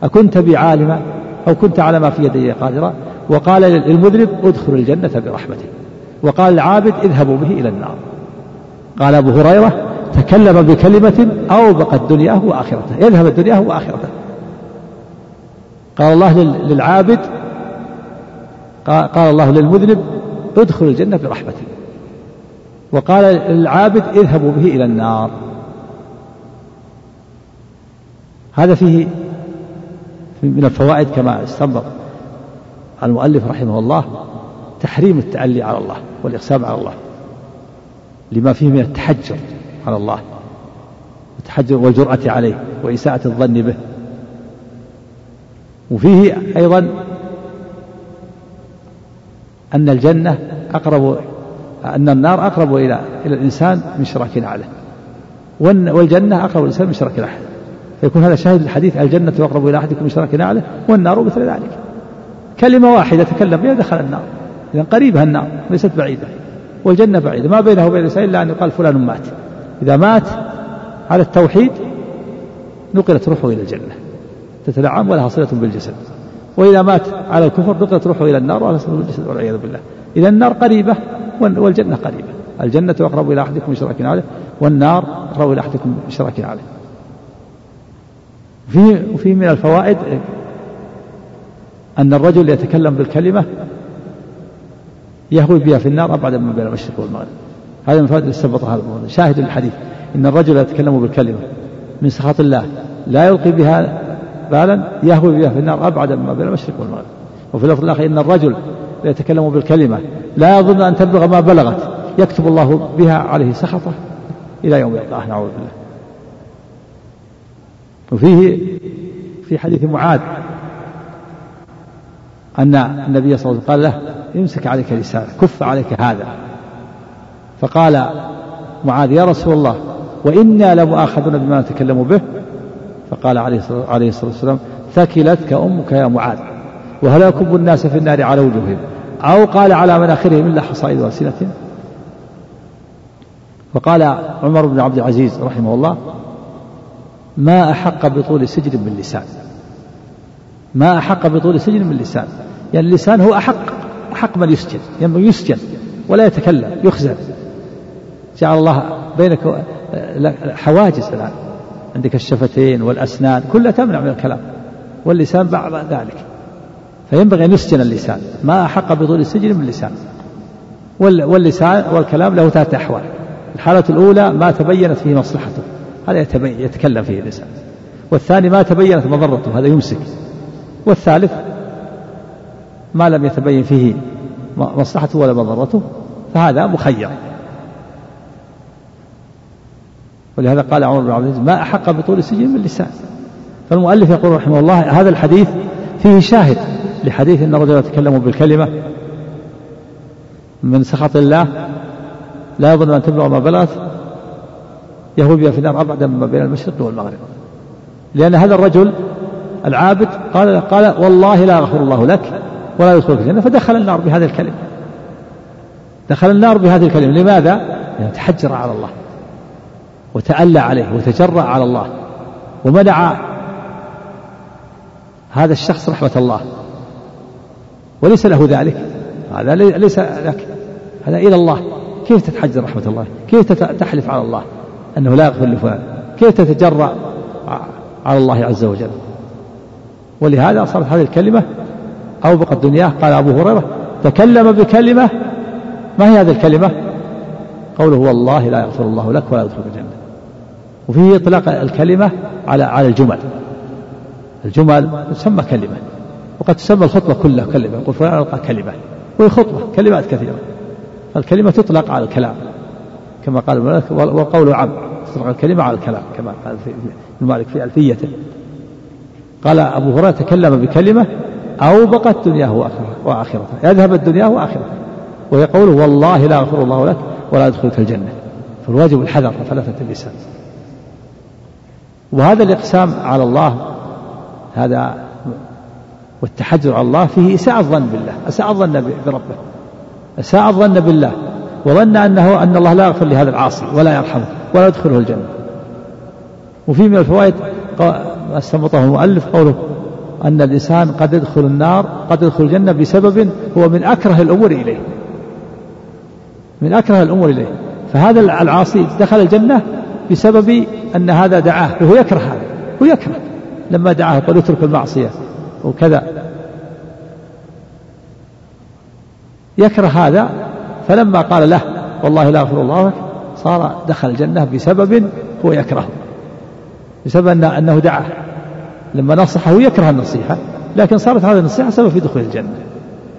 أكنت بي عالما أو كنت على ما في يدي قادرا؟ وقال للمذنب ادخل الجنة برحمته وقال العابد اذهبوا به إلى النار. قال أبو هريرة تكلم بكلمة أوبقت دنياه وآخرته. يذهب دنياه وآخرته. قال الله للعابد قال الله للمذنب ادخل الجنة برحمتي وقال للعابد اذهبوا به إلى النار. هذا فيه من الفوائد كما استنبط المؤلف رحمه الله تحريم التألي على الله والإقسام على الله. لما فيه من التحجر على الله. التحجر والجرأة عليه وإساءة الظن به. وفيه أيضا أن الجنة أقرب أن النار أقرب إلى إلى الإنسان من شراك نعله. والجنة أقرب الإنسان من شراك نعله. فيكون هذا شاهد الحديث الجنة أقرب إلى أحدكم من شراك نعله والنار مثل ذلك. كلمة واحدة تكلم بها دخل النار. إذا قريبها النار ليست بعيدة. والجنة بعيدة. ما بينه وبين الإنسان إلا أن يقال فلان مات. إذا مات على التوحيد نقلت روحه إلى الجنة. تتنعم ولها صلة بالجسد. وإذا مات على الكفر نقلت روحه إلى النار ولها صلة بالجسد والعياذ بالله. إذا النار قريبة والجنة قريبة. الجنة أقرب إلى أحدكم من عليه والنار أقرب إلى أحدكم من عليه. في وفي من الفوائد أن الرجل يتكلم بالكلمة يهوي بها في النار أبعد من بين المشرق والمغرب. هذا من فوائد استنبطها هذا شاهد الحديث. إن الرجل يتكلم بالكلمة من سخط الله لا يلقي بها بالا يهوي بها في النار أبعد مما بين المشرق والمغرب. وفي اللفظ الآخر إن الرجل يتكلم بالكلمة لا يظن أن تبلغ ما بلغت يكتب الله بها عليه سخطه إلى يوم يلقاه. نعوذ بالله. وفيه في حديث معاذ أن النبي صلى الله عليه وسلم قال له امسك عليك لسانك كف عليك هذا. فقال معاذ يا رسول الله وإنا لمؤاخذون بما نتكلم به فقال عليه الصلاة والسلام ثكلتك أمك يا معاذ وهل يكب الناس في النار على وجوههم؟ أو قال على مناخرهم إلا حصائد ألسنتهم وقال عمر بن عبد العزيز رحمه الله ما أحق بطول سجن من لسان. ما أحق بطول سجن من لسان. يعني اللسان هو أحق أحق من يسجن ينبغي يعني يسجن ولا يتكلم يخزن. جعل الله بينك حواجز الآن. عندك الشفتين والأسنان كلها تمنع من الكلام واللسان بعد ذلك فينبغي أن يسجن اللسان ما أحق بطول السجن من اللسان واللسان والكلام له ثلاثة أحوال الحالة الأولى ما تبينت فيه مصلحته هذا يتكلم فيه الإنسان والثاني ما تبينت مضرته هذا يمسك والثالث ما لم يتبين فيه مصلحته ولا مضرته فهذا مخير. ولهذا قال عمر بن عبد العزيز ما أحق بطول السجن من اللسان فالمؤلف يقول رحمه الله هذا الحديث فيه شاهد لحديث أن الرجل يتكلم بالكلمة من سخط الله لا يظن أن تبلغ ما بلغت يهوي بها في النار أبعد مما بين المشرق والمغرب. لأن هذا الرجل العابد قال قال والله لا يغفر الله لك ولا يدخلك الجنة فدخل النار بهذه الكلمة. دخل النار بهذه الكلمة لماذا؟ لأنه تحجر على الله. وتألى عليه وتجرأ على الله ومنع هذا الشخص رحمة الله وليس له ذلك. هذا ليس لك. هذا إلى الله. كيف تتحجر رحمة الله؟ كيف تحلف على الله أنه لا يغفر لفلان؟ كيف تتجرأ على الله عز وجل؟ ولهذا صارت هذه الكلمة أوبقت دنياه. قال أبو هريرة تكلم بكلمة. ما هي هذه الكلمة؟ قوله والله لا يغفر الله لك ولا يدخلك الجنة. وفيه إطلاق الكلمة على على الجمل. الجمل تسمى كلمة وقد تسمى الخطبة كلها كلمة يقول فلان ألقى كلمة وهي خطبة كلمات كثيرة. الكلمة تطلق على الكلام كما قال الملك والقول عام تطلق الكلمة على الكلام كما قال في المالك في ألفيته قال أبو هريرة تكلم بكلمة أوبقت دنياه وآخرته يذهب دنياه وآخرته وهي قوله والله لا يغفر الله لك ولا يدخلك الجنة. فالواجب الحذر فلفة اللسان وهذا الإقسام على الله هذا والتحجر على الله فيه إساءة الظن بالله أساء الظن بربه أساء الظن بالله وظن أنه أن الله لا يغفر لهذا العاصي ولا يرحمه ولا يدخله الجنة. وفي من الفوائد استنبطه المؤلف قوله أن الإنسان قد يدخل النار قد يدخل الجنة بسبب هو من أكره الأمور إليه. من أكره الأمور إليه. فهذا العاصي دخل الجنة بسبب أن هذا دعاه وهو يكره هذا هو يكره. لما دعاه قال اترك المعصية وكذا. يكره هذا فلما قال له والله لا أغفر الله لك صار دخل الجنة بسبب هو يكرهه بسبب أنه دعاه. لما نصحه يكره النصيحة لكن صارت هذه النصيحة سبب في دخول الجنة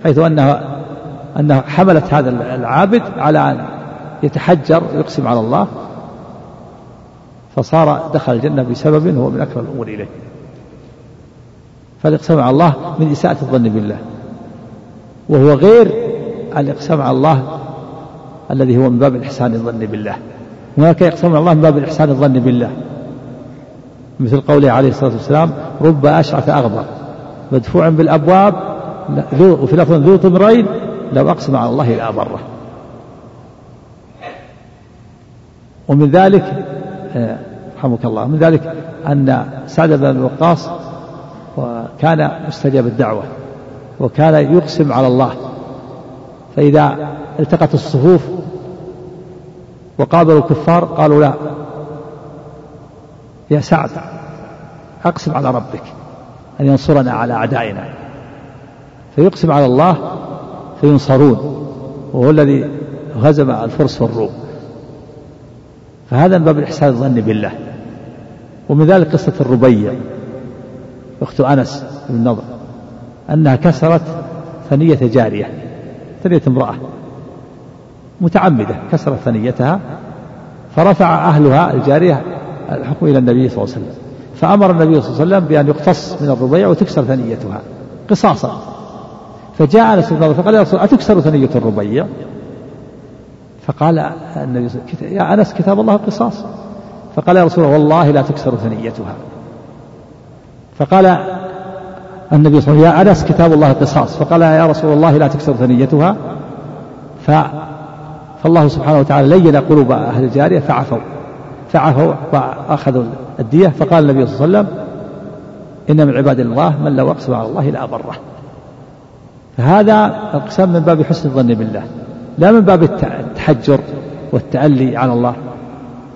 حيث أنها أنها حملت هذا العابد على أن يتحجر ويقسم على الله. فصار دخل الجنة بسبب هو من أكثر الأمور إليه. فالإقسام على الله من إساءة الظن بالله. وهو غير الإقسام على الله الذي هو من باب الإحسان الظن بالله. هناك يقسم على الله من باب الإحسان الظن بالله. مثل قوله عليه الصلاة والسلام رب أشعث أغبر. مدفوع بالأبواب وفي لفظ ذو طمرين لو أقسم على الله لأبره. ومن ذلك رحمك الله. من ذلك أن سعد بن وقاص وكان مستجاب الدعوة وكان يقسم على الله. فإذا التقت الصفوف وقابلوا الكفار قالوا لا يا سعد أقسم على ربك أن ينصرنا على أعدائنا. فيقسم على الله فينصرون وهو الذي هزم الفرس والروم. فهذا من باب الإحسان الظن بالله. ومن ذلك قصة الربيع أخت أنس بن نضر أنها كسرت ثنية جارية ثنية امرأة متعمدة كسرت ثنيتها فرفع أهلها الجارية الحكم إلى النبي صلى الله عليه وسلم. فأمر النبي صلى الله عليه وسلم بأن يقتص من الربيع وتكسر ثنيتها قصاصا. فجاء أنس بن فقال يا رسول أتكسر ثنية الربيع؟ فقال النبي صلى الله عليه وسلم يا أنس كتاب الله قصاص. فقال يا رسول الله والله لا تكسر ثنيتها. فقال النبي صلى الله عليه وسلم يا أنس كتاب الله قصاص. فقال يا رسول الله لا تكسر ثنيتها. ف فالله سبحانه وتعالى لين قلوب أهل الجارية فعفوا. فعفوا وأخذوا الدية. فقال النبي صلى الله عليه وسلم إن من عباد الله من لو أقسم على الله لأبره فهذا القسم من باب حسن الظن بالله لا من باب التحجر والتألي على الله.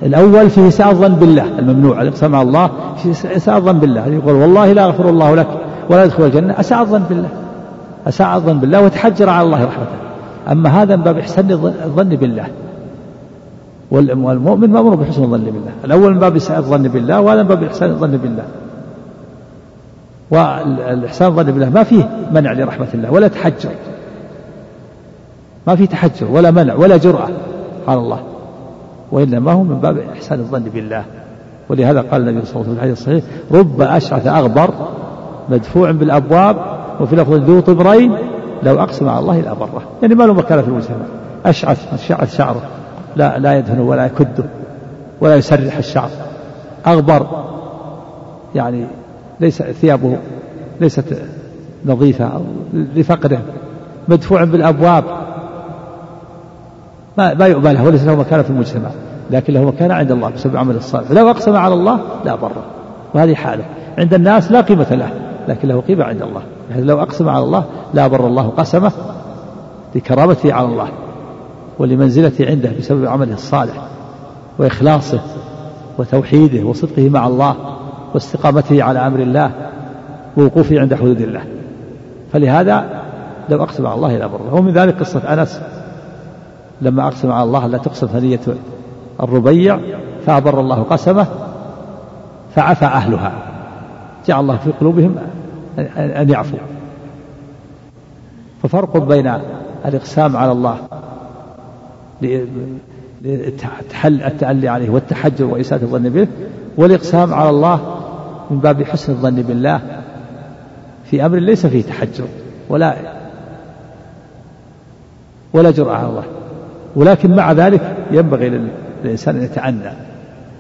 الأول فيه إساءة الظن بالله الممنوع الإقسام على الله فيه إساءة الظن بالله يقول والله لا يغفر الله لك ولا يدخل الجنة أساء الظن بالله أساء الظن بالله وتحجر على الله رحمته. أما هذا من باب إحسان الظن بالله. والمؤمن مأمور بحسن الظن بالله. الأول من باب إساءة الظن بالله وهذا من باب إحسان الظن بالله. والإحسان الظن بالله ما فيه منع لرحمة الله ولا تحجر. ما في تحجر ولا منع ولا جرأة على الله. وإنما هو من باب إحسان الظن بالله. ولهذا قال النبي صلى الله عليه وسلم في الحديث الصحيح رب أشعث أغبر مدفوع بالأبواب وفي لفظ ذو طبرين لو أقسم على الله لأبره. يعني ما له مكانة في المجتمع أشعث شعث شعره. لا لا يدهن ولا يكده ولا يسرح الشعر. أغبر. يعني ليس ثيابه ليست نظيفة لفقره مدفوع بالأبواب. ما ما يؤبى له وليس له مكانة في المجتمع لكن له مكانة عند الله بسبب عمل الصالح. لو أقسم على الله لا بره وهذه حالة. عند الناس لا قيمة له لكن له قيمة عند الله. يعني لو أقسم على الله لا بر الله قسمه لكرامته على الله ولمنزلته عنده بسبب عمله الصالح وإخلاصه وتوحيده وصدقه مع الله واستقامته على أمر الله ووقوفه عند حدود الله. فلهذا لو أقسم على الله لا بره ومن ذلك قصة أنس لما أقسم على الله لا تقسم ثنية الربيع فأبر الله قسمه فعفى أهلها. جعل الله في قلوبهم أن يعفوا ففرق بين الإقسام على الله التعلي عليه والتحجر وإساءة الظن به والإقسام على الله من باب حسن الظن بالله في أمر ليس فيه تحجر ولا ولا جرأة على الله. ولكن مع ذلك ينبغي للإنسان أن يتعنى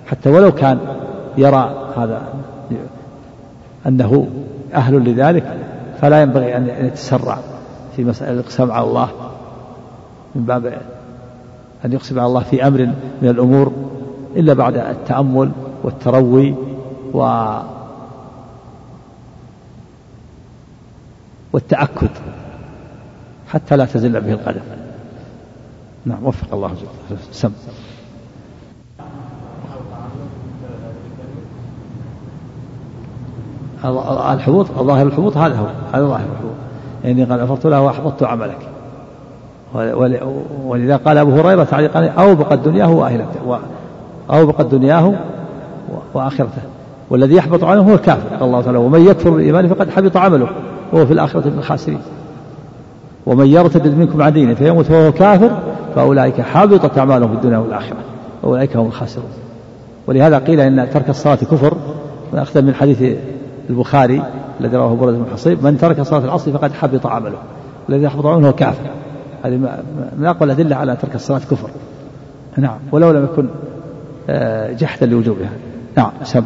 حتى ولو كان يرى هذا أنه أهل لذلك فلا ينبغي أن يتسرع في مسألة الإقسام على الله من باب أن يقسم على الله في أمر من الأمور إلا بعد التأمل والتروي و والتأكد حتى لا تزل به القدم. نعم وفق الله سم. الحبوط ظاهر الحبوط هذا هو هذا ظاهر الحبوط. يعني قال غفرت له وأحبطت عملك. ولذا قال أبو هريرة تعليقا اوبقت دنياه واخرته اوبقت دنياه وآخرته. والذي يحبط عنه هو الكافر قال الله تعالى ومن يكفر بالإيمان فقد حبط عمله وهو في الآخرة من الخاسرين. ومن يرتد منكم عن دينه فيموت وهو كافر فأولئك حبطت أعمالهم في الدنيا والآخرة وأولئك هم الخاسرون. ولهذا قيل إن ترك الصلاة كفر ونأخذ من حديث البخاري الذي رواه برد بن حصيب من ترك صلاة العصر فقد حبط عمله الذي يحبط عمله كافر. هذه من أقوى الأدلة على ترك الصلاة كفر. نعم ولو لم يكن آه، جحدا لوجوبها. نعم سب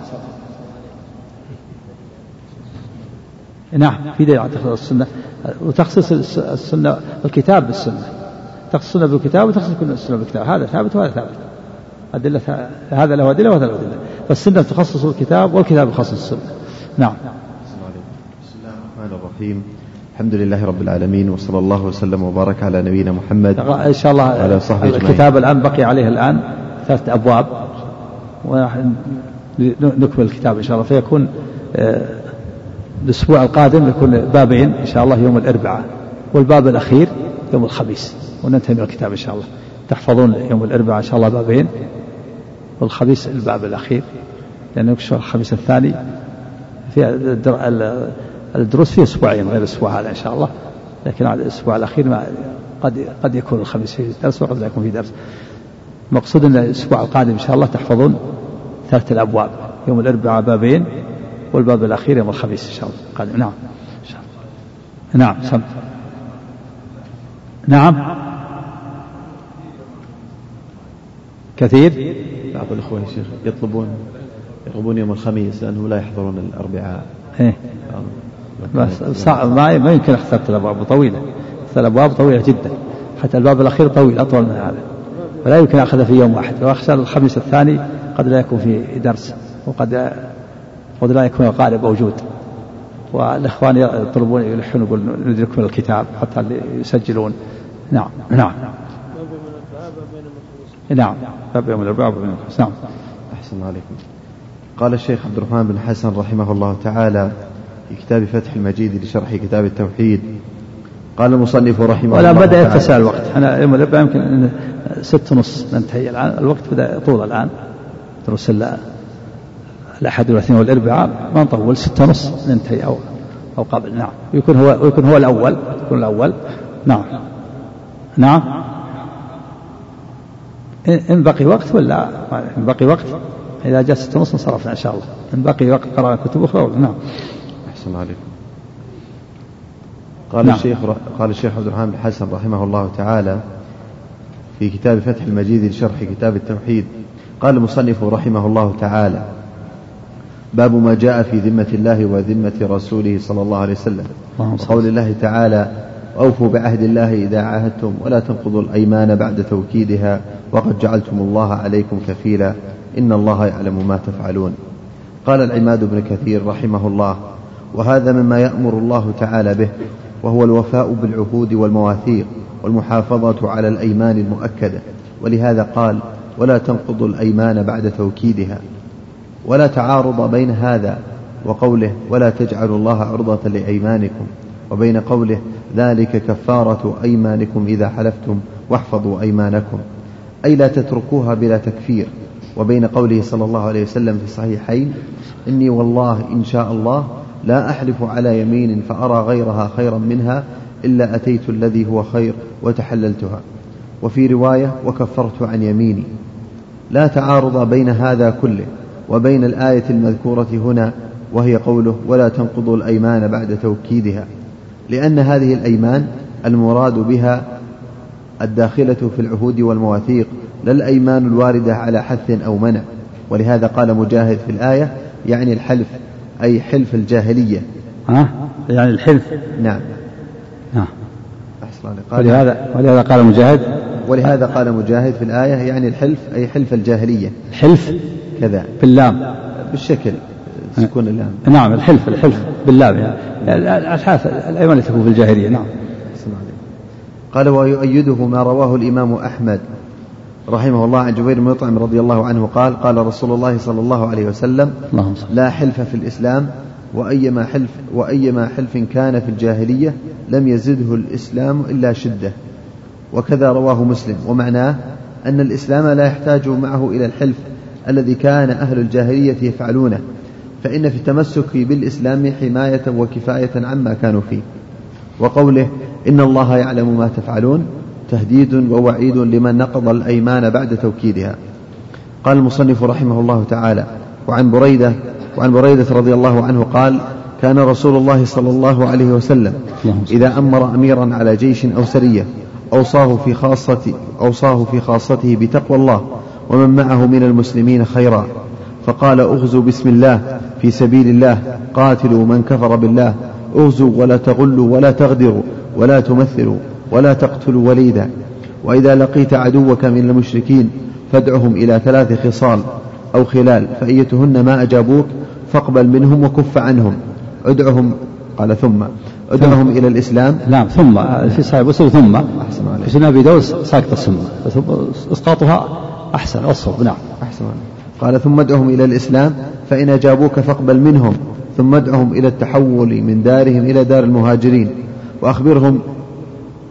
نعم في دليل على تخصيص السنة. وتخصيص الس- السنة الكتاب بالسنة. السنة بالكتاب وتخصيص السنة بالكتاب. هذا ثابت وهذا ثابت. أدلة هذا له أدلة وهذا له أدلة. فالسنة تخصص الكتاب والكتاب يخصص السنة. نعم. بسم الله الرحمن الرحيم. الحمد لله رب العالمين وصلى الله وسلم وبارك على نبينا محمد إن شاء الله وعلى صحبه. الكتاب الآن بقي عليه الآن ثلاثة ونحن نكمل الكتاب إن شاء الله. فيكون آه، الأسبوع القادم يكون بابين إن شاء الله يوم الأربعاء. والباب الأخير يوم الخميس. وننتهي من الكتاب إن شاء الله. تحفظون يوم الأربعاء إن شاء الله بابين. والخميس الباب الأخير. لأنه يكشف الخميس الثاني؟ في الدر- ال- الدروس في أسبوعين غير الأسبوع هذا إن شاء الله. لكن الأسبوع الأخير ما قد قد يكون الخميس فيه درس وقد لا يكون فيه درس. المقصود أن الأسبوع القادم إن شاء الله تحفظون ثلاثة الأبواب. يوم الأربعاء بابين والباب الأخير يوم الخميس إن شاء الله القادم. نعم. نعم سم. نعم. كثير؟ بعض الإخوة يا شيخ يطلبون يطلبون يوم الخميس لأنه لا يحضرون الأربعاء. إيه. بس صعب. ما ما يمكن ثلاث الأبواب طويلة. ثلاث الأبواب طويلة جدا. حتى الباب الاخير طويل أطول من هذا. ولا يمكن اخذه في يوم واحد. واخشى الخميس الثاني قد لا يكون في درس وقد قد لا يكون القارئ موجود. والإخوان يطلبون يلحون يقول نكمل الكتاب حتى يسجلون. نعم نعم. نعم. باب يوم الأربعاء وباب يوم الخميس. نعم. أحسن عليكم. قال الشيخ عبد الرحمن بن حسن رحمه الله تعالى في كتاب فتح المجيد لشرح كتاب التوحيد. قال المصنف رحمه ولا الله بدأ يتسع الوقت إحنا يوم الأربعاء يمكن ست ونص ننتهي. الآن الوقت بدأ يطول الآن. دروس ال- الأحد والاثنين والأربعاء. ما نطول. ستة ونص ننتهي أو أو قبل. نعم. ويكون هو ويكون هو الأول. يكون الأول. نعم. نعم. إن- بقي وقت ولا؟ إن بقي وقت؟ إذا جاء ستة ونص انصرفنا إن شاء الله. إن بقي وقت قرأنا كتب أخرى ولا؟ نعم. أحسن عليكم. قال نعم. الشيخ قال الشيخ عبد الرحمن بن حسن رحمه الله تعالى في كتاب فتح المجيد لشرح كتاب التوحيد. قال المصنف رحمه الله تعالى باب ما جاء في ذمة الله وذمة رسوله صلى الله عليه وسلم. وقول الله تعالى أوفوا بعهد الله إذا عاهدتم ولا تنقضوا الأيمان بعد توكيدها وقد جعلتم الله عليكم كفيلا إن الله يعلم ما تفعلون. قال العماد بن كثير رحمه الله وهذا مما يأمر الله تعالى به وهو الوفاء بالعهود والمواثيق والمحافظة على الأيمان المؤكدة ولهذا قال ولا تنقضوا الأيمان بعد توكيدها. ولا تعارض بين هذا وقوله ولا تجعلوا الله عرضة لأيمانكم. وبين قوله ذلك كفارة أيمانكم إذا حلفتم واحفظوا أيمانكم. أي لا تتركوها بلا تكفير. وبين قوله صلى الله عليه وسلم في الصحيحين إني والله إن شاء الله لا أحلف على يمين فأرى غيرها خيرا منها إلا أتيت الذي هو خير وتحللتها. وفي رواية وكفرت عن يميني. لا تعارض بين هذا كله وبين الآية المذكورة هنا وهي قوله ولا تنقضوا الأيمان بعد توكيدها لأن هذه الأيمان المراد بها الداخلة في العهود والمواثيق لا الأيمان الواردة على حث أو منع. ولهذا قال مجاهد في الآية يعني الحلف أي حلف الجاهلية. ها؟ يعني الحلف. نعم. نعم. أحسن. قال ولهذا ولهذا قال مجاهد. ولهذا قال مجاهد في الآية يعني الحلف أي حلف الجاهلية. الحلف كذا. باللام بالشكل. سكون اللام نعم الحلف الحلف باللام يعني. الحلف الأيمان التي تكون في الجاهلية نعم. قال ويؤيده ما رواه الإمام أحمد رحمه الله عن جبير بن مطعم رضي الله عنه قال قال رسول الله صلى الله عليه وسلم اللهم لا حلف في الإسلام وأيما حلف وأيما حلف كان في الجاهلية لم يزده الإسلام إلا شدة. وكذا رواه مسلم. ومعناه أن الإسلام لا يحتاج معه إلى الحلف الذي كان أهل الجاهلية يفعلونه. فإن في التمسك بالإسلام حماية وكفاية عما كانوا فيه وقوله إن الله يعلم ما تفعلون تهديد ووعيد لمن نقض الأيمان بعد توكيدها قال المصنف رحمه الله تعالى وعن بريدة وعن بريدة رضي الله عنه قال كان رسول الله صلى الله عليه وسلم. إذا أمر أميرا على جيش أو سرية أوصاه في خاصة أوصاه في خاصته بتقوى الله ومن معه من المسلمين خيرا فقال اغزوا بسم الله في سبيل الله قاتلوا من كفر بالله أغزوا ولا تغلوا ولا تغدروا ولا تمثلوا ولا تقتلوا وليدا. وإذا لقيت عدوك من المشركين فادعهم إلى ثلاث خصال أو خلال فأيتهن ما أجابوك فاقبل منهم وكف عنهم. ادعهم قال ثم ادعهم إلى الإسلام. نعم ثم في صحيح مسلم ثم. في سنة أبي داود ساقط ثم. إسقاطها أحسن والصوب نعم. أحسن قال ثم ادعهم إلى الإسلام فإن أجابوك فاقبل منهم. ثم ادعهم إلى التحول من دارهم إلى دار المهاجرين. وأخبرهم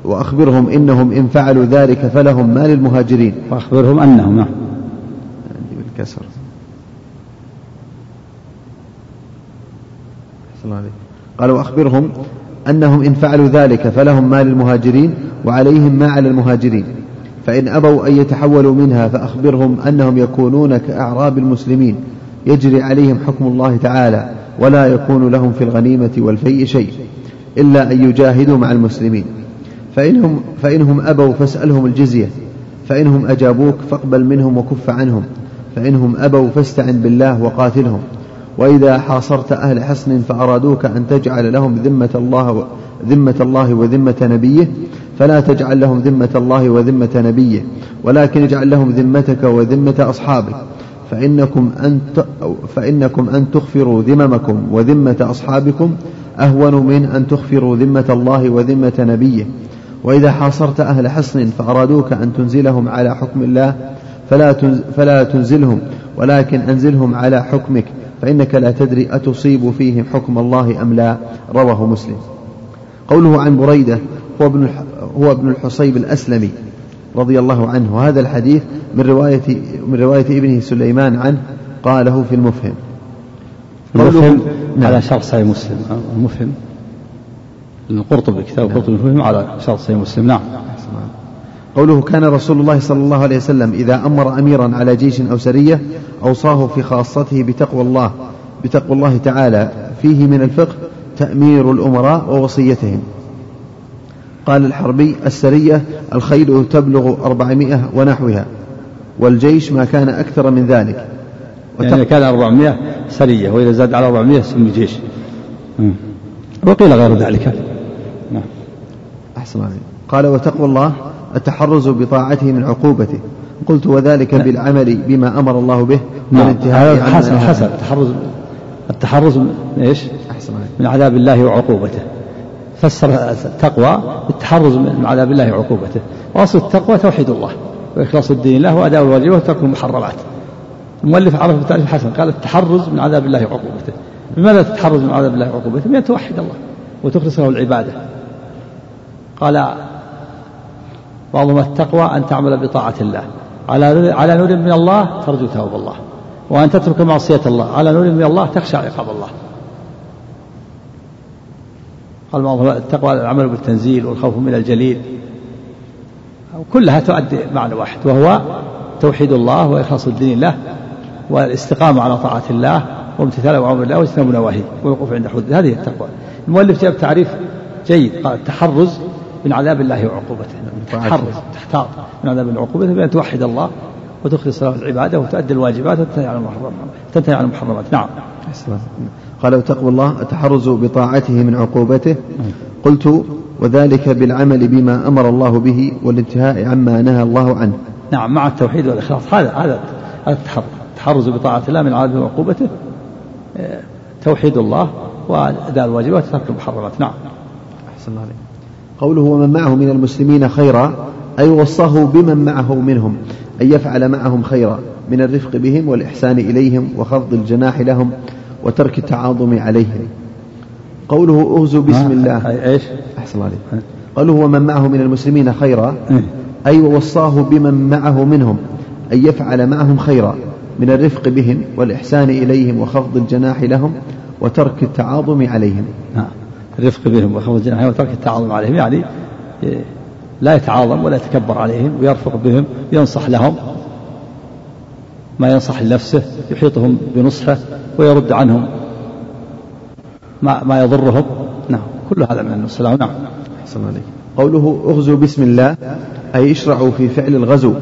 وأخبرهم إنهم إن فعلوا ذلك فلهم ما للمهاجرين. وأخبرهم أنهم نعم. بالكسر. قال وأخبرهم أنهم إن فعلوا ذلك فلهم ما للمهاجرين وعليهم ما على المهاجرين. فإن أبوا أن يتحولوا منها فأخبرهم أنهم يكونون كأعراب المسلمين. يجري عليهم حكم الله تعالى ولا يكون لهم في الغنيمة والفيء شيء إلا أن يجاهدوا مع المسلمين. فإنهم, فإنهم أبوا فاسألهم الجزية. فإنهم أجابوك فاقبل منهم وكف عنهم. فإنهم أبوا فاستعن بالله وقاتلهم. وإذا حاصرت أهل حصن فأرادوك أن تجعل لهم ذمة الله ذمة الله وذمة نبيه فلا تجعل لهم ذمة الله وذمة نبيه ولكن اجعل لهم ذمتك وذمة أصحابك فإنكم أن فإنكم أن تغفروا ذممكم وذمة أصحابكم أهون من أن تغفروا ذمة الله وذمة نبيه. وإذا حاصرت أهل حصن فأرادوك أن تنزلهم على حكم الله فلا فلا تنزلهم ولكن أنزلهم على حكمك فإنك لا تدري أتصيب فيهم حكم الله أم لا رواه مسلم. قوله عن بريدة هو ابن هو ابن الحصيب الأسلمي رضي الله عنه. وهذا الحديث من رواية من رواية ابنه سليمان عنه قاله في المفهم. المفهم نعم. على شرط صحيح مسلم. المفهم. القرطبي كتاب القرطبي المفهم على شرط صحيح مسلم. نعم. قوله كان رسول الله صلى الله عليه وسلم إذا أمر أميرا على جيش أو سرية أوصاه في خاصته بتقوى الله بتقوى الله تعالى. فيه من الفقه تأمير الأمراء ووصيتهم. قال الحربي السرية الخيل تبلغ أربعمائة ونحوها والجيش ما كان أكثر من ذلك. يعني كان أربعمائة سرية وإذا زاد على أربعمائة سمي جيش. وقيل غير ذلك. نعم. أحسن عليك. قال وتقوى الله التحرز بطاعته من عقوبته. قلت وذلك نعم. بالعمل بما أمر الله به نعم. والانتهاء حسن حسن. التحرز التحرز من إيش؟ أحسن من عذاب الله وعقوبته. فسر التقوى بالتحرز من عذاب الله وعقوبته. وأصل التقوى توحيد الله وإخلاص الدين له وأداء الواجبات وترك المحرمات. المؤلف عرف بتعريف حسن قال التحرز من عذاب الله وعقوبته. لماذا تتحرز من عذاب الله وعقوبته؟ بأن توحد الله وتخلص له العبادة. قال وعظم التقوى أن تعمل بطاعة الله. على على نور من الله ترجو ثواب الله. وأن تترك معصية الله. على نور من الله تخشى عقاب الله. قال التقوى العمل بالتنزيل والخوف من الجليل. كلها تؤدي معنى واحد وهو توحيد الله وإخلاص الدين له والاستقامة على طاعة الله وامتثال أوامر الله واجتناب نواهيه والوقوف عند حدود. هذه التقوى. المؤلف جاب تعريف جيد قال التحرز من عذاب الله وعقوبته. تحرز تحتاط من عذاب الله وعقوبته بأن توحد الله وتخلص له العبادة وتؤدي الواجبات وتنتهي عن المحرمات تنتهي عن المحرمات نعم. قال وتقوى الله التحرز بطاعته من عقوبته؟ قلت وذلك بالعمل بما أمر الله به والانتهاء عما نهى الله عنه. نعم مع التوحيد والإخلاص. هذا هذا التحرز. التحرز بطاعة الله من عذاب وعقوبته آه، توحيد الله وأداء الواجبات وترك المحرمات. نعم. أحسن الله عليك. قوله ومن معه من المسلمين خيرا أي وصاه بمن معه منهم أن يفعل معهم خيرا من الرفق بهم والإحسان إليهم وخفض الجناح لهم. وترك التعاظم عليهم. قوله اغزوا بسم الله. إيش؟ أحسن عليك. قوله ومن معه من المسلمين خيرا. إيه. أي ووصاه بمن معه منهم. ان يفعل معهم خيرا. من الرفق بهم والإحسان إليهم وخفض الجناح لهم وترك التعاظم عليهم. الرفق بهم وخفض الجناح وترك التعاظم عليهم. يعني إيه، لا يتعاظم ولا يتكبر عليهم ويرفق بهم ينصح لهم. ما ينصح لنفسه يحيطهم بنصحه ويرد عنهم ما ما يضرهم. نعم كل هذا من السلام نعم. أحسن عليك. قوله اغزوا بسم الله أي اشرعوا في فعل الغزو.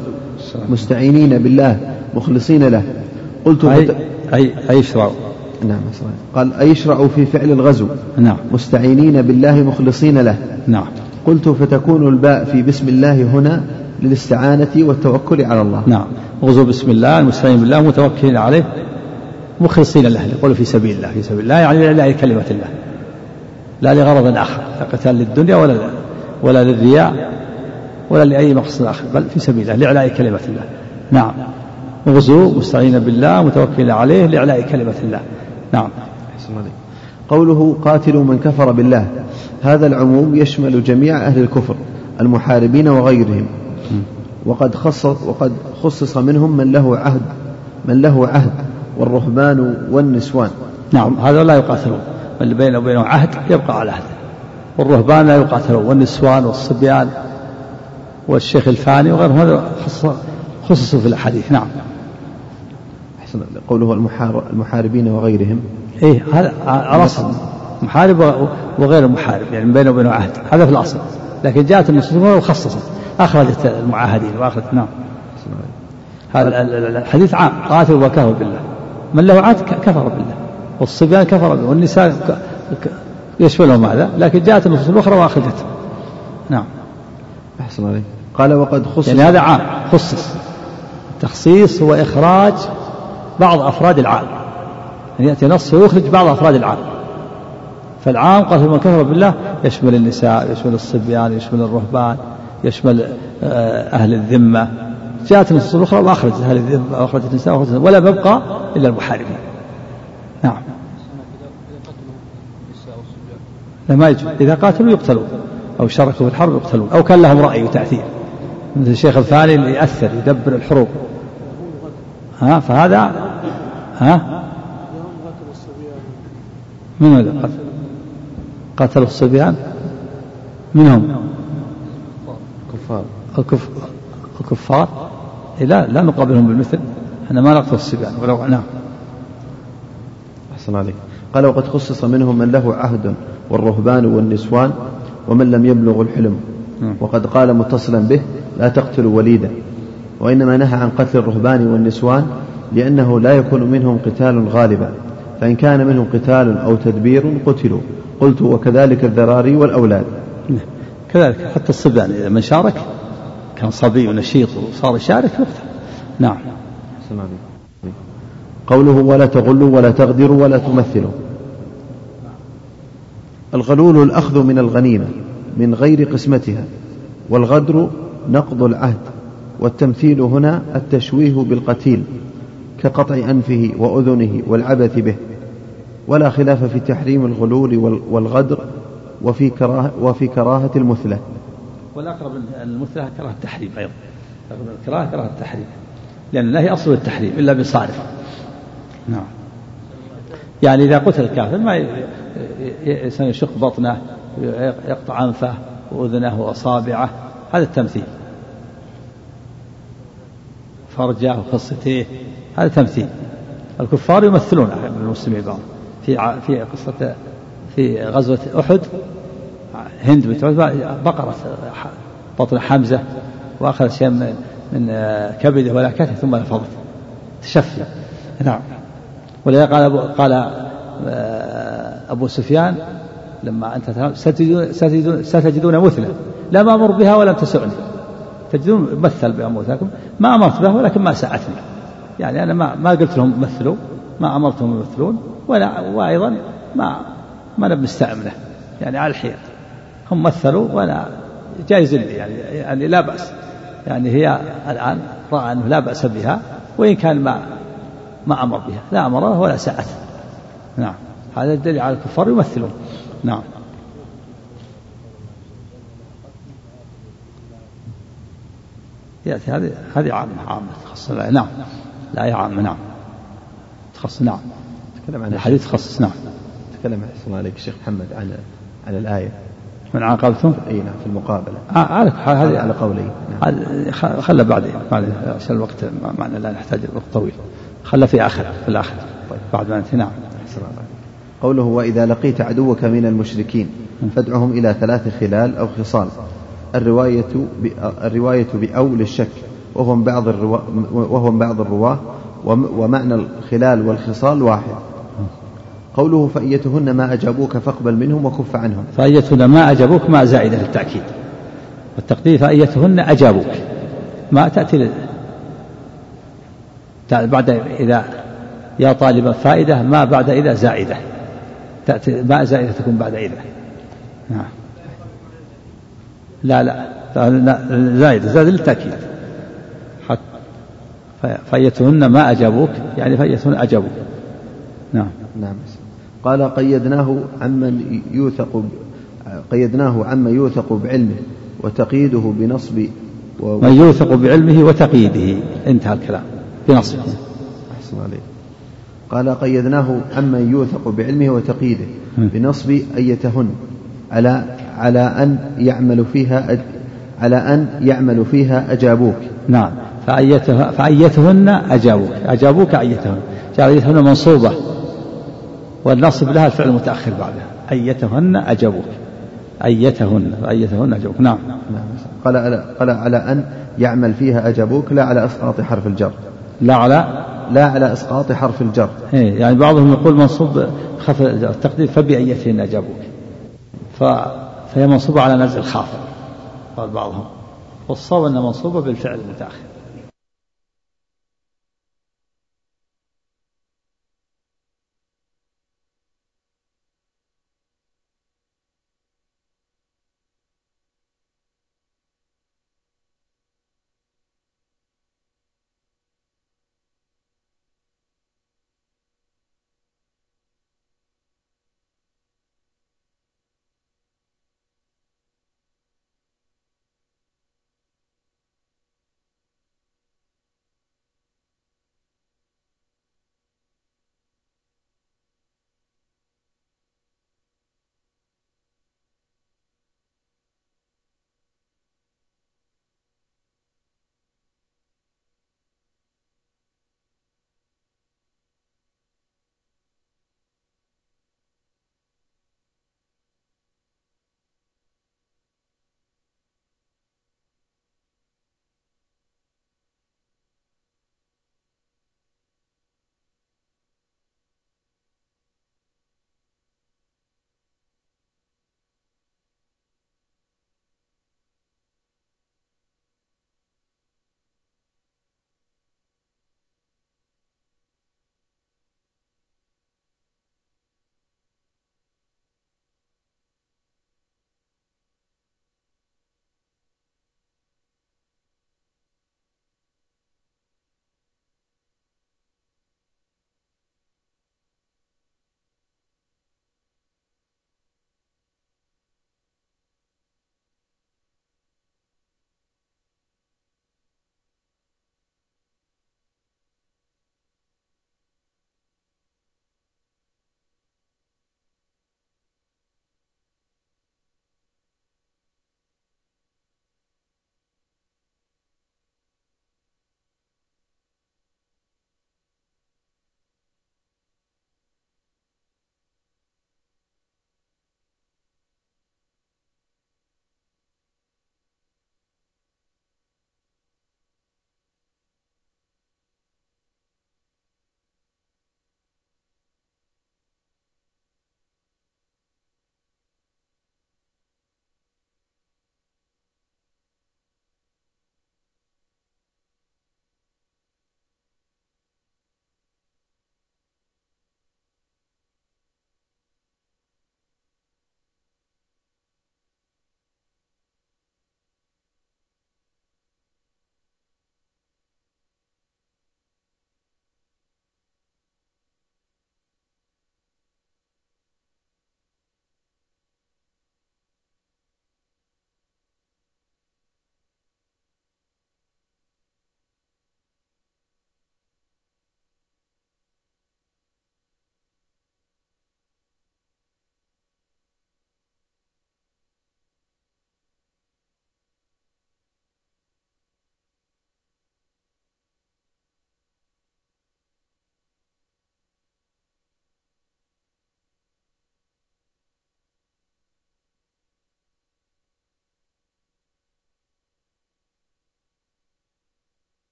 مستعينين بالله مخلصين له. قلت أي أي أي اشرعوا. نعم صحيح. قال أيشرع في فعل الغزو. نعم. مستعينين بالله مخلصين له. نعم. قلت فتكون الباء في بسم الله هنا للاستعانة والتوكل على الله. نعم. غزو بسم الله المستعين بالله متوكلين عليه مخلصين له يقول في سبيل الله في سبيل الله يعني لا كلمة الله. لا لغرض آخر لا قتال للدنيا ولا ولا للرياء ولا لأي مقصد آخر بل في سبيل الله لإعلاء كلمة الله. نعم. غزو مستعين بالله متوكلين عليه لإعلاء كلمة الله. نعم. قوله قاتلوا من كفر بالله. هذا العموم يشمل جميع أهل الكفر المحاربين وغيرهم. وقد خص وقد خصص منهم من له عهد من له عهد والرهبان والنسوان. نعم هذا لا يقاتلون. اللي بينه وبينه عهد يبقى على عهده. والرهبان لا يقاتلون والنسوان والصبيان والشيخ الفاني وغيرهم هذا خصصوا في الأحاديث. نعم. أحسن قوله المحاربين وغيرهم. إيه هذا على أصل محارب وغير المحارب يعني بينه وبينه عهد. هذا في الأصل. لكن جاءت النصوص وخصصت أخرجت المعاهدين وأخرجت نعم. هذا الحديث عام. قاتل وكفر بالله. من له عهد كفر بالله. والصبيان كفر بالله والنساء يشملهم هذا. لكن جاءت النصوص الأخرى وأخرجت نعم. أحسن عليك. قال وقد خصص يعني هذا عام. خصص. التخصيص هو إخراج بعض أفراد العام. يعني يأتي نص ويخرج بعض أفراد العام. فالعام قال من كفر بالله. يشمل النساء يشمل الصبيان يشمل الرهبان. يشمل آه، أهل الذمة. جاءت النصوص الأخرى وأخرجت أهل الذمة وأخرجت النساء وأخرجت ولا ببقى إلا المحاربين. نعم. لا ما يجوز. إذا قاتلوا يقتلون أو شاركوا في الحرب يقتلون أو كان لهم رأي وتأثير. مثل الشيخ الفاني اللي يأثر يدبر الحروب. ها فهذا ها؟ من هذا قتل قتلوا الصبيان؟ من هم كفار الكف... الكفار؟ إيه لا لا نقابلهم بالمثل. إحنا ما نقتل الصبيان ولو نعم. أحسن عليك. قال وقد خصص منهم من له عهد والرهبان والنسوان ومن لم يبلغ الحلم. نعم. وقد قال متصلا به لا تقتلوا وليدا. وإنما نهى عن قتل الرهبان والنسوان لأنه لا يكون منهم قتال غالبا. فإن كان منهم قتال أو تدبير قتلوا. قلت وكذلك الذراري والأولاد. نعم. كذلك حتى الصبيان إذا من شارك كان صبي ونشيط وصار يشارك يقتل نعم. قوله ولا تغلوا ولا تغدروا ولا تمثلوا. الغلول الأخذ من الغنيمة من غير قسمتها والغدر نقض العهد والتمثيل هنا التشويه بالقتيل كقطع أنفه وأذنه والعبث به. ولا خلاف في تحريم الغلول والغدر وفي كراهة, وفي كراهة المثلة والأقرب المثلة كراهة التحريم أيضا. الكراهة كراهة التحريم لأن الله أصل التحريم إلا بصارف نعم. يعني إذا قتل الكافر ما يشق بطنه يقطع أنفه وأذنه وأصابعه. هذا التمثيل. فرجه وخصتيه هذا تمثيل. الكفار يمثلون المسلمين بعض في في قصة في غزوة أحد هند بنت عتبة بقرت بطن حمزة وأخذت شيء من, من كبده ولا كتف ثم نفضت تشفي. نعم. ولذا قال أبو قال آه، أبو سفيان لما أنت ستجدون, ستجدون, ستجدون مثله. لم أمر بها ولم تسعني. تجدون مثل بأموتكم ما أمرت به ولكن ما سعتني يعني أنا ما ما قلت لهم مثلوا ما أمرتهم يمثلون ولا وأيضا ما ما نبي نستعمله. يعني على الحيل هم مثلوا وأنا جايز لي يعني يعني لا بأس. يعني هي الآن رأى أنه لا بأس بها وإن كان ما ما أمر بها. لا أمر ولا سعته. نعم. هذا الدليل على الكفار يمثلون. نعم. يأتي هذه هذه عامة عامة تخص نعم. لا هي عامة. نعم. تخص نعم. تكلم عن الحديث تخصص. نعم. تكلم أحسن عليك الشيخ محمد عن عن الآية. من عاقبتم؟ إي نعم في المقابلة. آه هذه على قولي. نعم. خلى بعدين بعدين عشان الوقت معنا لا نحتاج وقت طويل. خلى في آخر في الآخر. طيب. بعد ما نعم. أحسن قوله وإذا لقيت عدوك من المشركين فادعهم إلى ثلاث خلال أو خصال. الرواية الرواية بأو للشك وهو من بعض من بعض الرواة ومعنى الخلال والخصال واحد. قوله فأيتهن ما أجابوك فاقبل منهم وكف عنهم. فأيتهن ما أجابوك ما زائدة للتأكيد. والتقدير فأيتهن أجابوك. ما تأتي. بعد إذا يا طالب فائدة ما بعد إذا زائدة. تأتي ما زائدة تكون بعد إذا. نعم. لا لا. زائدة زائدة للتأكيد. فأيتهن ما أجابوك يعني فأيتهن أجابوك. نعم. نعم. قال قيدناه عمن يوثق قيدناه عما يوثق بعلمه وتقييده بنصب و... من يوثق بعلمه وتقييده. انتهى الكلام. بنصبه أحسن عليك. قال قيدناه عمن يوثق بعلمه وتقييده بنصب أيتهن. على على أن يعمل فيها على أن يعمل فيها أجابوك. نعم. فأيته فأيتهن أجابوك. أجابوك أيتهن. جعل أيتهن منصوبة. والنصب لها الفعل المتأخر بعدها. أيتهن أجابوك أيتهن. أيتهن أجابوك نعم. قال على قال على أن يعمل فيها أجابوك لا على إسقاط حرف الجر. لا على لا على إسقاط حرف الجر. إيه يعني بعضهم يقول منصوب خف التقدير فبأيتهن أجابوك ف... فهي منصوبة على نزع الخافض قال بعضهم. والصواب أنها منصوبة بالفعل المتأخر.